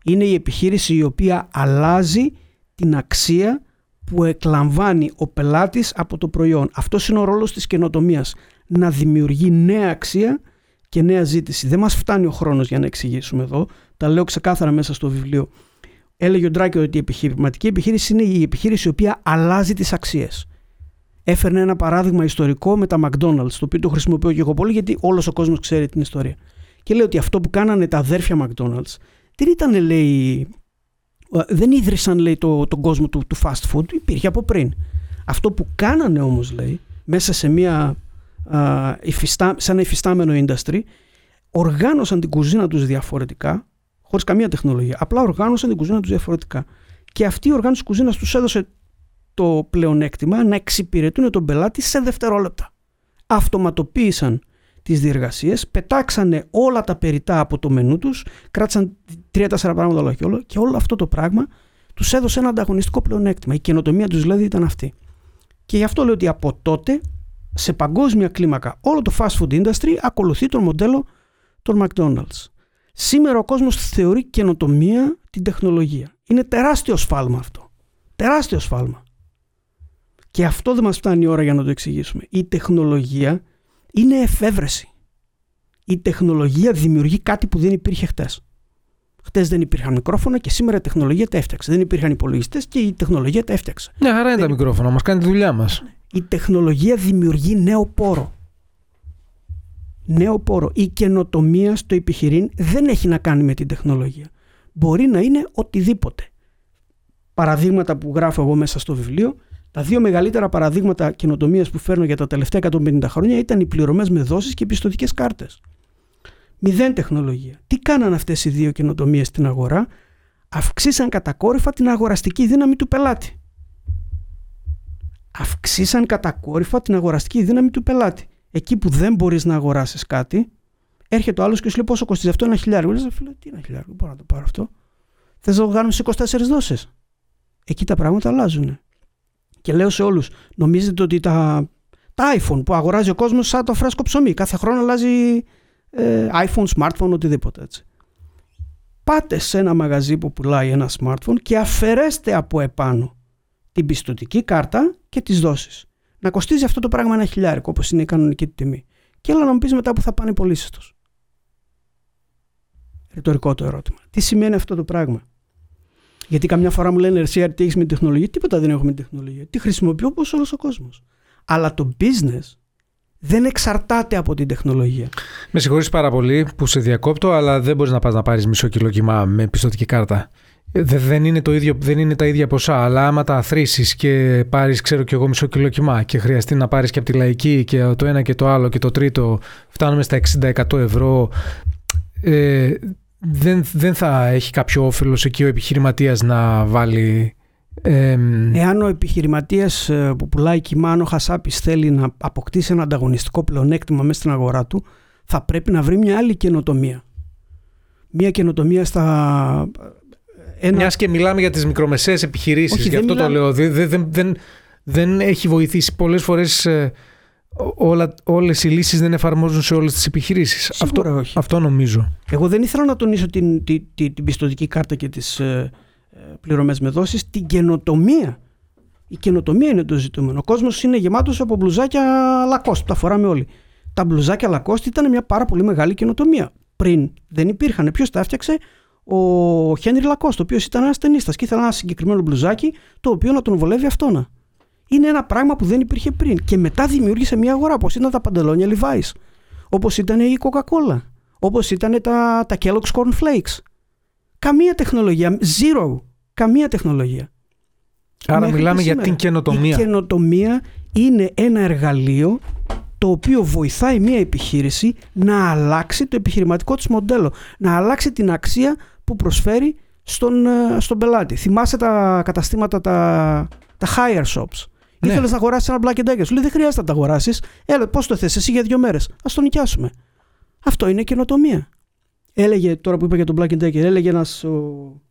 Είναι η επιχείρηση η οποία αλλάζει την αξία που εκλαμβάνει ο πελάτης από το προϊόν. Αυτός είναι ο ρόλος της καινοτομίας. Να δημιουργεί νέα αξία και νέα ζήτηση. Δεν μας φτάνει ο χρόνος για να εξηγήσουμε εδώ. Τα λέω ξεκάθαρα μέσα στο βιβλίο. Έλεγε ο Ντράκη ότι η επιχειρηματική επιχείρηση είναι η επιχείρηση η οποία αλλάζει τις αξίες. Έφερνε ένα παράδειγμα ιστορικό με τα McDonald's, το οποίο το χρησιμοποιώ και εγώ πολύ γιατί όλος ο κόσμος ξέρει την ιστορία. Και λέει ότι αυτό που κάνανε τα αδέρφια McDonald's δεν ήταν, λέει, δεν ίδρυσαν, λέει, το, τον κόσμο του, του fast food, υπήρχε από πριν. Αυτό που κάνανε όμως, λέει, μέσα σε μια, α, υφιστά, σε ένα υφιστάμενο industry, οργάνωσαν την κουζίνα τους διαφορετικά, χωρίς καμία τεχνολογία. Απλά οργάνωσαν την κουζίνα τους διαφορετικά. Και αυτή η οργάνωση της κουζίνας τους έδωσε το πλεονέκτημα να εξυπηρετούν τον πελάτη σε δευτερόλεπτα. Αυτοματοποίησαν τις διεργασίες, πετάξανε όλα τα περιτά από το μενού τους, κράτησαν τρία-τέσσερα πράγματα όλα και όλο και όλο αυτό το πράγμα τους έδωσε ένα ανταγωνιστικό πλεονέκτημα. Η καινοτομία τους δηλαδή ήταν αυτή. Και γι' αυτό λέω ότι από τότε σε παγκόσμια κλίμακα όλο το fast food industry ακολουθεί το μοντέλο των McDonald's. Σήμερα ο κόσμος θεωρεί καινοτομία την τεχνολογία. Είναι τεράστιο σφάλμα αυτό. Τεράστιο σφάλμα. Και αυτό δεν μας φτάνει η ώρα για να το εξηγήσουμε. Η τεχνολογία είναι εφεύρεση. Η τεχνολογία δημιουργεί κάτι που δεν υπήρχε χτες. Χτες δεν υπήρχαν μικρόφωνα και σήμερα η τεχνολογία τα έφτιαξε. Δεν υπήρχαν υπολογιστές και η τεχνολογία τα έφτιαξε. Ναι, χαρά είναι τα μικρόφωνα, μας κάνει τη δουλειά μας. Η τεχνολογία δημιουργεί νέο πόρο. Νέο πόρο. Η καινοτομία στο επιχειρήν δεν έχει να κάνει με την τεχνολογία. Μπορεί να είναι οτιδήποτε. Παραδείγματα που γράφω εγώ μέσα στο βιβλίο, τα δύο μεγαλύτερα παραδείγματα καινοτομίας που φέρνω για τα τελευταία 150 χρόνια ήταν οι πληρωμές με δόσεις και οι πιστοτικές κάρτες. Μηδέν τεχνολογία. Τι κάναν αυτές οι δύο καινοτομίες στην αγορά, αυξήσαν κατακόρυφα την αγοραστική δύναμη του πελάτη. Αυξήσαν κατακόρυφα την αγοραστική δύναμη του πελάτη. Εκεί που δεν μπορείς να αγοράσεις κάτι, έρχεται ο άλλος και σου λέει πόσο κοστίζει αυτό, ένα χιλιάρι. Λες, φίλε, τι ένα χιλιάρι, μπορώ να το πάρω αυτό. Θες να το κάνουμε σε 24 δόσεις. Εκεί τα πράγματα αλλάζουν. Και λέω σε όλους, νομίζετε ότι τα, τα iPhone που αγοράζει ο κόσμος σαν το φρέσκο ψωμί, κάθε χρόνο αλλάζει ε, iPhone, smartphone, οτιδήποτε έτσι. Πάτε σε ένα μαγαζί που πουλάει ένα smartphone και αφαιρέστε από επάνω την πιστοτική κάρτα και τις δόσεις. Να κοστίζει αυτό το πράγμα ένα χιλιάρικο όπως είναι η κανονική του τιμή. Και έλα να μου πεις μετά που θα πάνε οι πωλήσεις τους. Ρητορικό το ερώτημα. Τι σημαίνει αυτό το πράγμα; Γιατί καμιά φορά μου λένε εσύ τι έχεις με την τεχνολογία; Τίποτα δεν έχω με την τεχνολογία. Τι χρησιμοποιώ όπως όλος ο κόσμος. Αλλά το business δεν εξαρτάται από την τεχνολογία. Με συγχωρείς πάρα πολύ που σε διακόπτω, αλλά δεν μπορείς να πας να πάρεις μισό κιλό κοιμά με πιστοτική κάρτα. Δεν είναι, το ίδιο, δεν είναι τα ίδια ποσά, αλλά άμα τα αθροίσει και πάρεις, ξέρω κι εγώ, μισό κιλό κοιμά και χρειαστεί να πάρεις και από τη λαϊκή και το ένα και το άλλο και το τρίτο, φτάνουμε στα 60-100 ευρώ. Ε, δεν, δεν θα έχει κάποιο όφελος εκεί ο επιχειρηματίας να βάλει... Ε, Εάν ο επιχειρηματίας που πουλάει κοιμάνο χασάπης θέλει να αποκτήσει ένα ανταγωνιστικό πλεονέκτημα μέσα στην αγορά του, θα πρέπει να βρει μια άλλη καινοτομία. Μια καινοτομία στα... Ένα... Μιας και μιλάμε για τις μικρομεσαίες επιχειρήσεις, Όχι, γι' αυτό μιλάμε... το λέω. Δεν, δεν, δεν, δεν έχει βοηθήσει πολλές φορές... Όλα, όλες οι λύσεις δεν εφαρμόζουν σε όλες τις επιχειρήσεις. Σίγουρα αυτό, όχι. αυτό νομίζω. Εγώ δεν ήθελα να τονίσω την, την, την, την πιστοτική κάρτα και τις ε, πληρωμές με δόσεις, την καινοτομία. Η καινοτομία είναι το ζητούμενο. Ο κόσμος είναι γεμάτος από μπλουζάκια Lacoste, που τα φοράμε όλοι. Τα μπλουζάκια Lacoste ήταν μια πάρα πολύ μεγάλη καινοτομία. Πριν δεν υπήρχαν. Ποιος τα έφτιαξε, ο Χένρι Λακόστ, ο οποίος ήταν ένας ταινίστας και ήθελε ένα συγκεκριμένο μπλουζάκι, το οποίο να τον βολεύει αυτόνα είναι ένα πράγμα που δεν υπήρχε πριν. Και μετά δημιούργησε μια αγορά, όπως ήταν τα παντελόνια Levi's, όπως ήταν η Coca-Cola, όπως ήταν τα, τα Kellogg's Corn Flakes. Καμία τεχνολογία, zero, καμία τεχνολογία. Άρα Μέχρι μιλάμε για την καινοτομία. Η καινοτομία είναι ένα εργαλείο το οποίο βοηθάει μια επιχείρηση να αλλάξει το επιχειρηματικό της μοντέλο, να αλλάξει την αξία που προσφέρει στον, στον πελάτη. Θυμάσαι τα καταστήματα, τα, τα hire shops. Ναι. Ήθελες να αγοράσεις ένα Black Decker. Σου λέει δεν χρειάζεται να τα αγοράσεις. Έλα, πώς το θες εσύ για δύο μέρες. Α το νοικιάσουμε. Αυτό είναι καινοτομία. Έλεγε τώρα που είπα για τον Black Decker, έλεγε ένας ο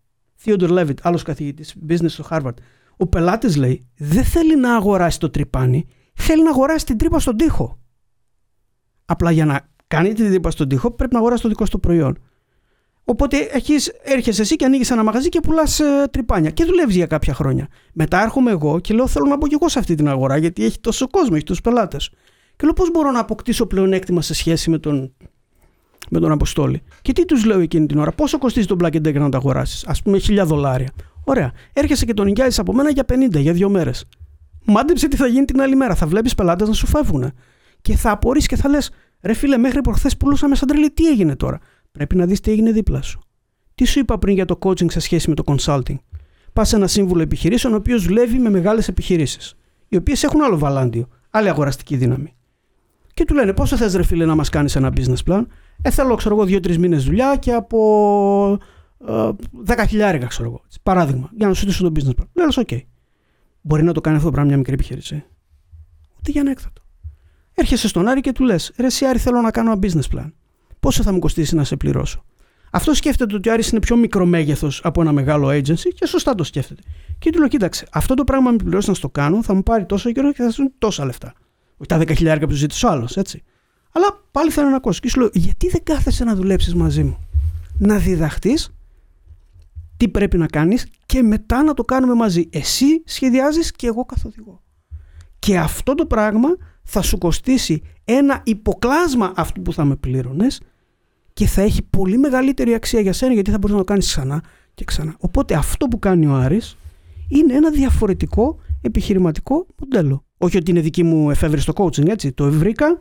Theodore Levitt, άλλος καθηγητής business στο Harvard, Ο πελάτης λέει δεν θέλει να αγοράσει το τρυπάνι, θέλει να αγοράσει την τρύπα στον τοίχο. Απλά για να κάνει την τρύπα στον τοίχο πρέπει να αγοράσει το δικό σου προϊόν. Οπότε έχεις, έρχεσαι εσύ και ανοίγεις ένα μαγαζί και πουλάς ε, τρυπάνια και δουλεύεις για κάποια χρόνια. Μετά έρχομαι εγώ και λέω: Θέλω να μπω και εγώ σε αυτή την αγορά γιατί έχει τόσο κόσμο, έχει τόσου πελάτες. Και λέω: Πώς μπορώ να αποκτήσω πλεονέκτημα σε σχέση με τον, με τον Αποστόλη; Και τι τους λέω εκείνη την ώρα, Πόσο κοστίζει το Black Decker να το αγοράσεις, Α πούμε, χιλιά δολάρια. Ωραία. Έρχεσαι και τον νοικιάζεις από μένα για 50, για δύο μέρες. Μάντεψε τι θα γίνει την άλλη μέρα. Θα βλέπεις πελάτες να σου φεύγουν. Και θα απορρεί και θα λες: Ρε φίλε, μέχρι προχθές πουλούσαμε σαν τρελή, τι έγινε τώρα; Πρέπει να δεις τι έγινε δίπλα σου. Τι σου είπα πριν για το coaching σε σχέση με το consulting; Πας σε ένα σύμβουλο επιχειρήσεων, ο οποίος δουλεύει με μεγάλες επιχειρήσεις, οι οποίες έχουν άλλο βαλάντιο, άλλη αγοραστική δύναμη. Και του λένε, πόσο θες, ρε φίλε, να μας κάνεις ένα business plan; Ε, θέλω, ξέρω εγώ, δύο-τρεις μήνες δουλειά και από ε, 10 χιλιάρικα, ξέρω εγώ. Παράδειγμα, για να σου δώσω το business plan. Λέω, ok. Okay. Μπορεί να το κάνει αυτό το πράγμα μια μικρή επιχείρηση; Ούτε για ανέκδοτο. Έρχεσαι στον Άρη και του λες: Ρε, εσύ Άρη, θέλω να κάνω ένα business plan πόσο θα μου κοστίσει να σε πληρώσω; Αυτό σκέφτεται ότι ο Άρης είναι πιο μικρό μέγεθο από ένα μεγάλο agency και σωστά το σκέφτεται. Και του λέω: Κοίταξε, αυτό το πράγμα με πληρώσεις να στο κάνω θα μου πάρει τόσο καιρό και θα σου τόσα λεφτά. Όχι τα 10.000 που ζήτησε ο άλλος, έτσι. Αλλά πάλι θέλω να ακούσει. Και σου λέω: Γιατί δεν κάθεσαι να δουλέψεις μαζί μου; Να διδαχτείς τι πρέπει να κάνεις και μετά να το κάνουμε μαζί. Εσύ σχεδιάζεις και εγώ καθοδηγώ. Και αυτό το πράγμα θα σου κοστίσει ένα υποκλάσμα αυτού που θα με πλήρωνες και θα έχει πολύ μεγαλύτερη αξία για σένα γιατί θα μπορείς να το κάνεις ξανά και ξανά. Οπότε αυτό που κάνει ο Άρης είναι ένα διαφορετικό επιχειρηματικό μοντέλο. Όχι ότι είναι δική μου εφεύρεση στο coaching, έτσι. Το βρήκα,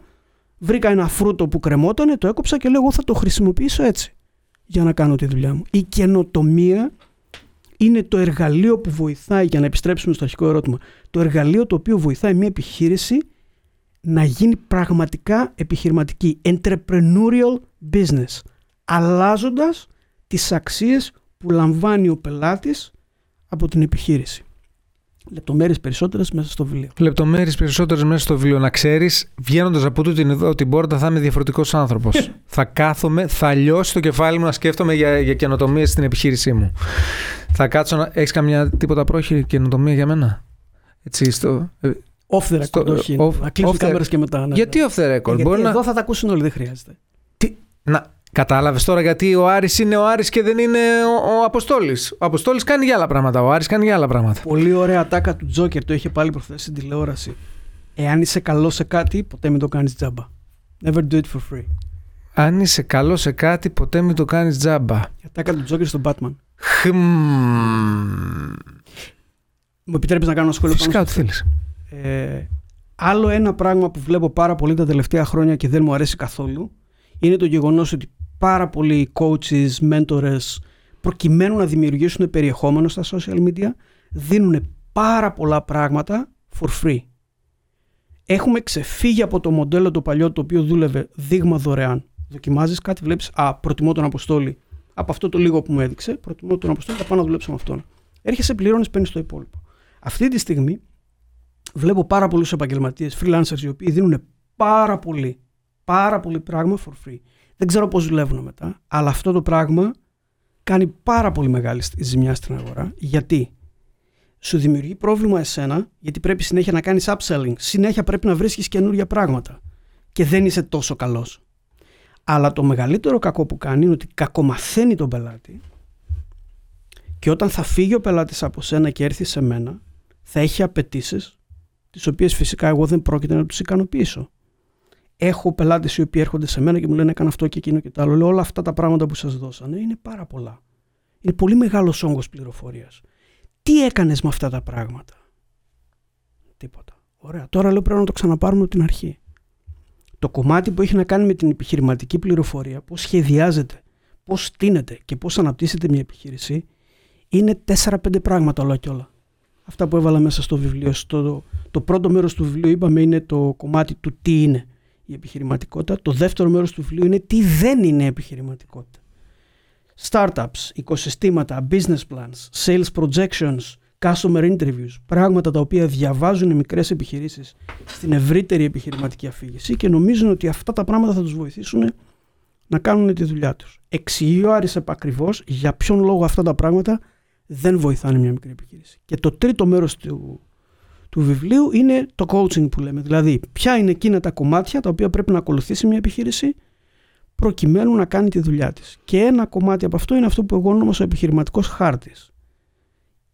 βρήκα ένα φρούτο που κρεμότανε, το έκοψα και λέω εγώ θα το χρησιμοποιήσω έτσι για να κάνω τη δουλειά μου. Η καινοτομία είναι το εργαλείο που βοηθάει, για να επιστρέψουμε στο αρχικό ερώτημα, το εργαλείο το οποίο βοηθάει μια επιχείρηση να γίνει πραγματικά επιχειρηματική, entrepreneurial business, αλλάζοντας τις αξίες που λαμβάνει ο πελάτης από την επιχείρηση. Λεπτομέρειες περισσότερες μέσα στο βιβλίο. Λεπτομέρειες περισσότερες μέσα στο βιβλίο. Να ξέρεις, βγαίνοντας από τούτη εδώ την πόρτα, θα είμαι διαφορετικός άνθρωπος. θα κάθομαι, θα λιώσει το κεφάλι μου να σκέφτομαι για, για καινοτομίες στην επιχείρρησή μου. θα κάτσω να. Έχεις καμιά τίποτα πρόχειρη καινοτομία για μένα; Έτσι, στο, ε, Off the record, όχι. Off, να κλείσουν κάμερες και μετά. Ναι, γιατί off the record; Γιατί εδώ θα τα ακούσουν όλοι, δεν χρειάζεται. Τι, να, Κατάλαβες τώρα γιατί ο Άρης είναι ο Άρης και δεν είναι ο, ο Αποστόλης. Ο Αποστόλης κάνει για άλλα πράγματα. Ο Άρης κάνει για άλλα πράγματα. Πολύ ωραία τάκα του Τζόκερ. Το είχε πάλι προχθές στην τηλεόραση. Εάν είσαι καλός σε κάτι, ποτέ μην το κάνεις τζάμπα. Never do it for free. Αν είσαι καλός σε κάτι, ποτέ μην το κάνεις τζάμπα. Η τάκα του Τζόκερ στον Batman. Χμ. Μου επιτρέπεις να κάνω ένα σχόλιο Φυσικά, ό,τι θέλεις. Ε, άλλο ένα πράγμα που βλέπω πάρα πολύ τα τελευταία χρόνια και δεν μου αρέσει καθόλου είναι το γεγονός ότι πάρα πολλοί coaches, mentors προκειμένου να δημιουργήσουν περιεχόμενο στα social media δίνουν πάρα πολλά πράγματα for free. Έχουμε ξεφύγει από το μοντέλο το παλιό το οποίο δούλευε δείγμα δωρεάν. Δοκιμάζεις κάτι, βλέπεις, α, προτιμώ τον Αποστόλη. Από αυτό το λίγο που μου έδειξε, προτιμώ τον Αποστόλη, θα πάω να δουλέψω με αυτόν. Έρχεσαι, πληρώνεις, παίρνεις το υπόλοιπο. Αυτή τη στιγμή βλέπω πάρα πολλούς επαγγελματίες, freelancers, οι οποίοι δίνουν πάρα πολύ, πάρα πολύ πράγμα for free. Δεν ξέρω πώς δουλεύουν μετά, αλλά αυτό το πράγμα κάνει πάρα πολύ μεγάλη ζημιά στην αγορά. Γιατί; Σου δημιουργεί πρόβλημα εσένα, γιατί πρέπει συνέχεια να κάνεις upselling. Συνέχεια πρέπει να βρίσκεις καινούργια πράγματα. Και δεν είσαι τόσο καλός. Αλλά το μεγαλύτερο κακό που κάνει είναι ότι κακομαθαίνει τον πελάτη και όταν θα φύγει ο πελάτης από σένα και έρθει σε μένα, θα έχει απαιτήσεις τις οποίες φυσικά εγώ δεν πρόκειται να τους ικανοποιήσω. Έχω πελάτες οι οποίοι έρχονται σε μένα και μου λένε Έκανα αυτό και εκείνο και το άλλο. Λέω όλα αυτά τα πράγματα που σας δώσανε είναι πάρα πολλά. Είναι πολύ μεγάλος όγκος πληροφορίας. Τι έκανες με αυτά τα πράγματα; Τίποτα. Ωραία. Τώρα λέω πρέπει να το ξαναπάρουμε από την αρχή. Το κομμάτι που έχει να κάνει με την επιχειρηματική πληροφορία, πώς σχεδιάζεται, πώς στείνεται και πώς αναπτύσσεται μια επιχείρηση, είναι 4-5 πράγματα όλα και όλα αυτά που έβαλα μέσα στο βιβλίο. Στο, το πρώτο μέρος του βιβλίου είπαμε είναι το κομμάτι του τι είναι η επιχειρηματικότητα. Το δεύτερο μέρος του βιβλίου είναι τι δεν είναι επιχειρηματικότητα. Startups, οικοσυστήματα, business plans, sales projections, customer interviews, πράγματα τα οποία διαβάζουν οι μικρές επιχειρήσεις στην ευρύτερη επιχειρηματική αφήγηση και νομίζουν ότι αυτά τα πράγματα θα τους βοηθήσουν να κάνουν τη δουλειά τους. Εξηγεί ο Άρης επακριβώς για ποιον λόγο αυτά τα πράγματα δεν βοηθάνε μια μικρή επιχείρηση. Και το τρίτο μέρος του, του βιβλίου είναι το coaching που λέμε. Δηλαδή, ποια είναι εκείνα τα κομμάτια τα οποία πρέπει να ακολουθήσει μια επιχείρηση προκειμένου να κάνει τη δουλειά της. Και ένα κομμάτι από αυτό είναι αυτό που εγώ ονόμασα ο επιχειρηματικός χάρτης.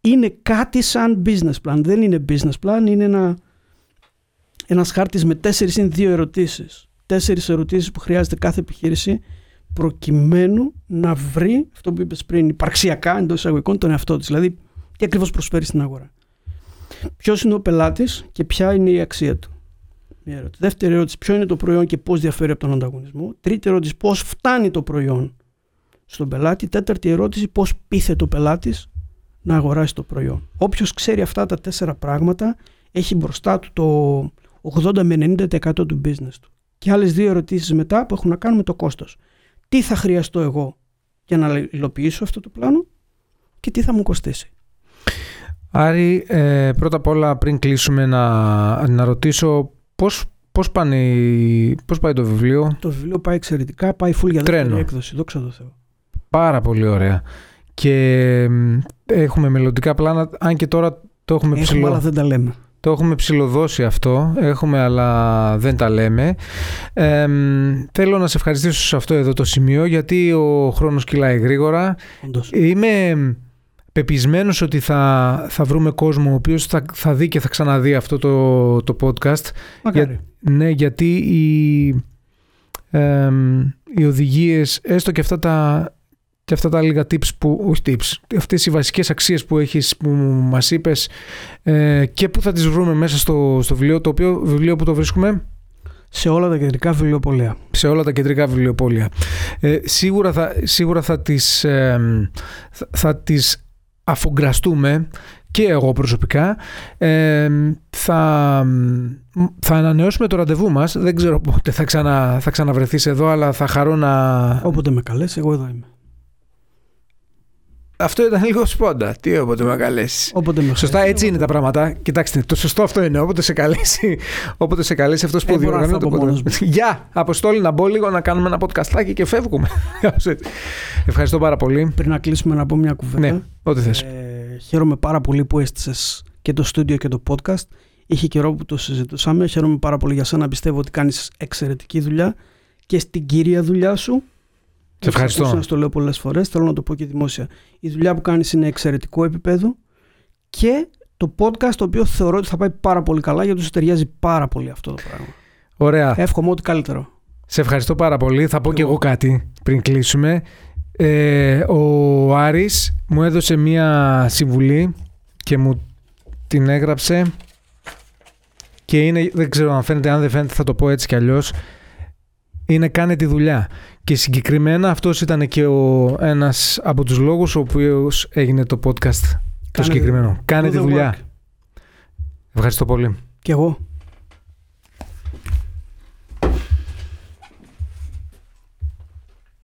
Είναι κάτι σαν business plan. Δεν είναι business plan, είναι ένα, ένας χάρτης με τέσσερις ή δύο ερωτήσεις. Τέσσερις ερωτήσεις που χρειάζεται κάθε επιχείρηση προκειμένου να βρει αυτό που είπες πριν υπαρξιακά εντός εισαγωγικών τον εαυτό της. Δηλαδή τι ακριβώς προσφέρει στην αγορά. Ποιος είναι ο πελάτης και ποια είναι η αξία του. Μια ερώτηση. Δεύτερη ερώτηση, ποιο είναι το προϊόν και πώς διαφέρει από τον ανταγωνισμό. Τρίτη ερώτηση, πώς φτάνει το προϊόν στον πελάτη. Τέταρτη ερώτηση, πώς πείθεται ο πελάτης να αγοράσει το προϊόν. Όποιος ξέρει αυτά τα τέσσερα πράγματα έχει μπροστά του το 80 με 90% του business του. Και άλλες δύο ερωτήσεις μετά που έχουν να κάνουν με το κόστος. Τι θα χρειαστώ εγώ για να υλοποιήσω αυτό το πλάνο και τι θα μου κοστίσει. Άρη, ε, πρώτα απ' όλα πριν κλείσουμε να, να ρωτήσω πώς, πώς, πάνε, πώς πάει το βιβλίο; Το βιβλίο πάει εξαιρετικά, πάει full για δεύτερη έκδοση, δόξα τω Θεώ. Πάρα πολύ ωραία. Και έχουμε μελλοντικά πλάνα, αν και τώρα το έχουμε, έχουμε ψηλό. αλλά δεν τα λέμε. Το έχουμε ψηλοδώσει αυτό, έχουμε αλλά δεν τα λέμε. θέλω να σε ευχαριστήσω σε αυτό εδώ το σημείο γιατί ο χρόνος κυλάει γρήγορα. Είμαι πεπισμένος ότι θα, θα βρούμε κόσμο ο οποίος θα, θα δει και θα ξαναδεί αυτό το, το podcast. Για, ναι, γιατί οι, οι οδηγίες, έστω και αυτά τα και αυτά τα λίγα tips που, όχι tips, αυτές οι βασικές αξίες που έχεις, που μας είπες ε, και που θα τις βρούμε μέσα στο, στο βιβλίο, το οποίο βιβλίο που το βρίσκουμε. Σε όλα τα κεντρικά βιβλιοπόλια. Σε όλα τα κεντρικά βιβλιοπόλια. Ε, σίγουρα θα, σίγουρα θα τις, ε, θα, θα τις αφογκραστούμε και εγώ προσωπικά ε, θα, θα ανανεώσουμε το ραντεβού μας. Δεν ξέρω πότε θα, ξανα, θα ξαναβρεθείς εδώ αλλά θα χαρώ να... Όποτε με καλέσει εγώ εδώ είμαι αυτό ήταν λίγο σπόντα. Τι όποτε με καλέσει. Όποτε με Σωστά, έτσι είναι τα πράγματα. Κοιτάξτε, το σωστό αυτό είναι. Όποτε σε καλέσει, [LAUGHS] όποτε σε καλέσει αυτός που διοργανώνει το podcast. [LAUGHS] Γεια! Αποστόλη να μπω λίγο να κάνουμε ένα podcastάκι και φεύγουμε. [LAUGHS] Ευχαριστώ πάρα πολύ. Πριν να κλείσουμε να πω μια κουβέντα. Ναι, ό,τι θες. Ε, χαίρομαι πάρα πολύ που έστησε και το στούντιο και το podcast. Είχε καιρό που το συζητούσαμε. Χαίρομαι πάρα πολύ για σένα. Πιστεύω ότι κάνεις εξαιρετική δουλειά και στην κύρια δουλειά σου σε ευχαριστώ. Να το λέω πολλές φορές, θέλω να το πω και δημόσια. Η δουλειά που κάνεις είναι εξαιρετικό επίπεδο και το podcast το οποίο θεωρώ ότι θα πάει πάρα πολύ καλά γιατί τους ταιριάζει πάρα πολύ αυτό το πράγμα. Ωραία. Εύχομαι ό,τι καλύτερο. Σε ευχαριστώ πάρα πολύ. Θα πω και εγώ κάτι πριν κλείσουμε. Ε, ο Άρης μου έδωσε μία συμβουλή και μου την έγραψε και είναι, δεν ξέρω αν φαίνεται, αν δεν φαίνεται θα το πω έτσι κι αλλιώς είναι κάνε τη δουλειά. Και συγκεκριμένα αυτός ήταν και ο, ένας από τους λόγους ο οποίος έγινε το podcast το συγκεκριμένο. Κάνε τη δουλειά. Ευχαριστώ πολύ. Και εγώ.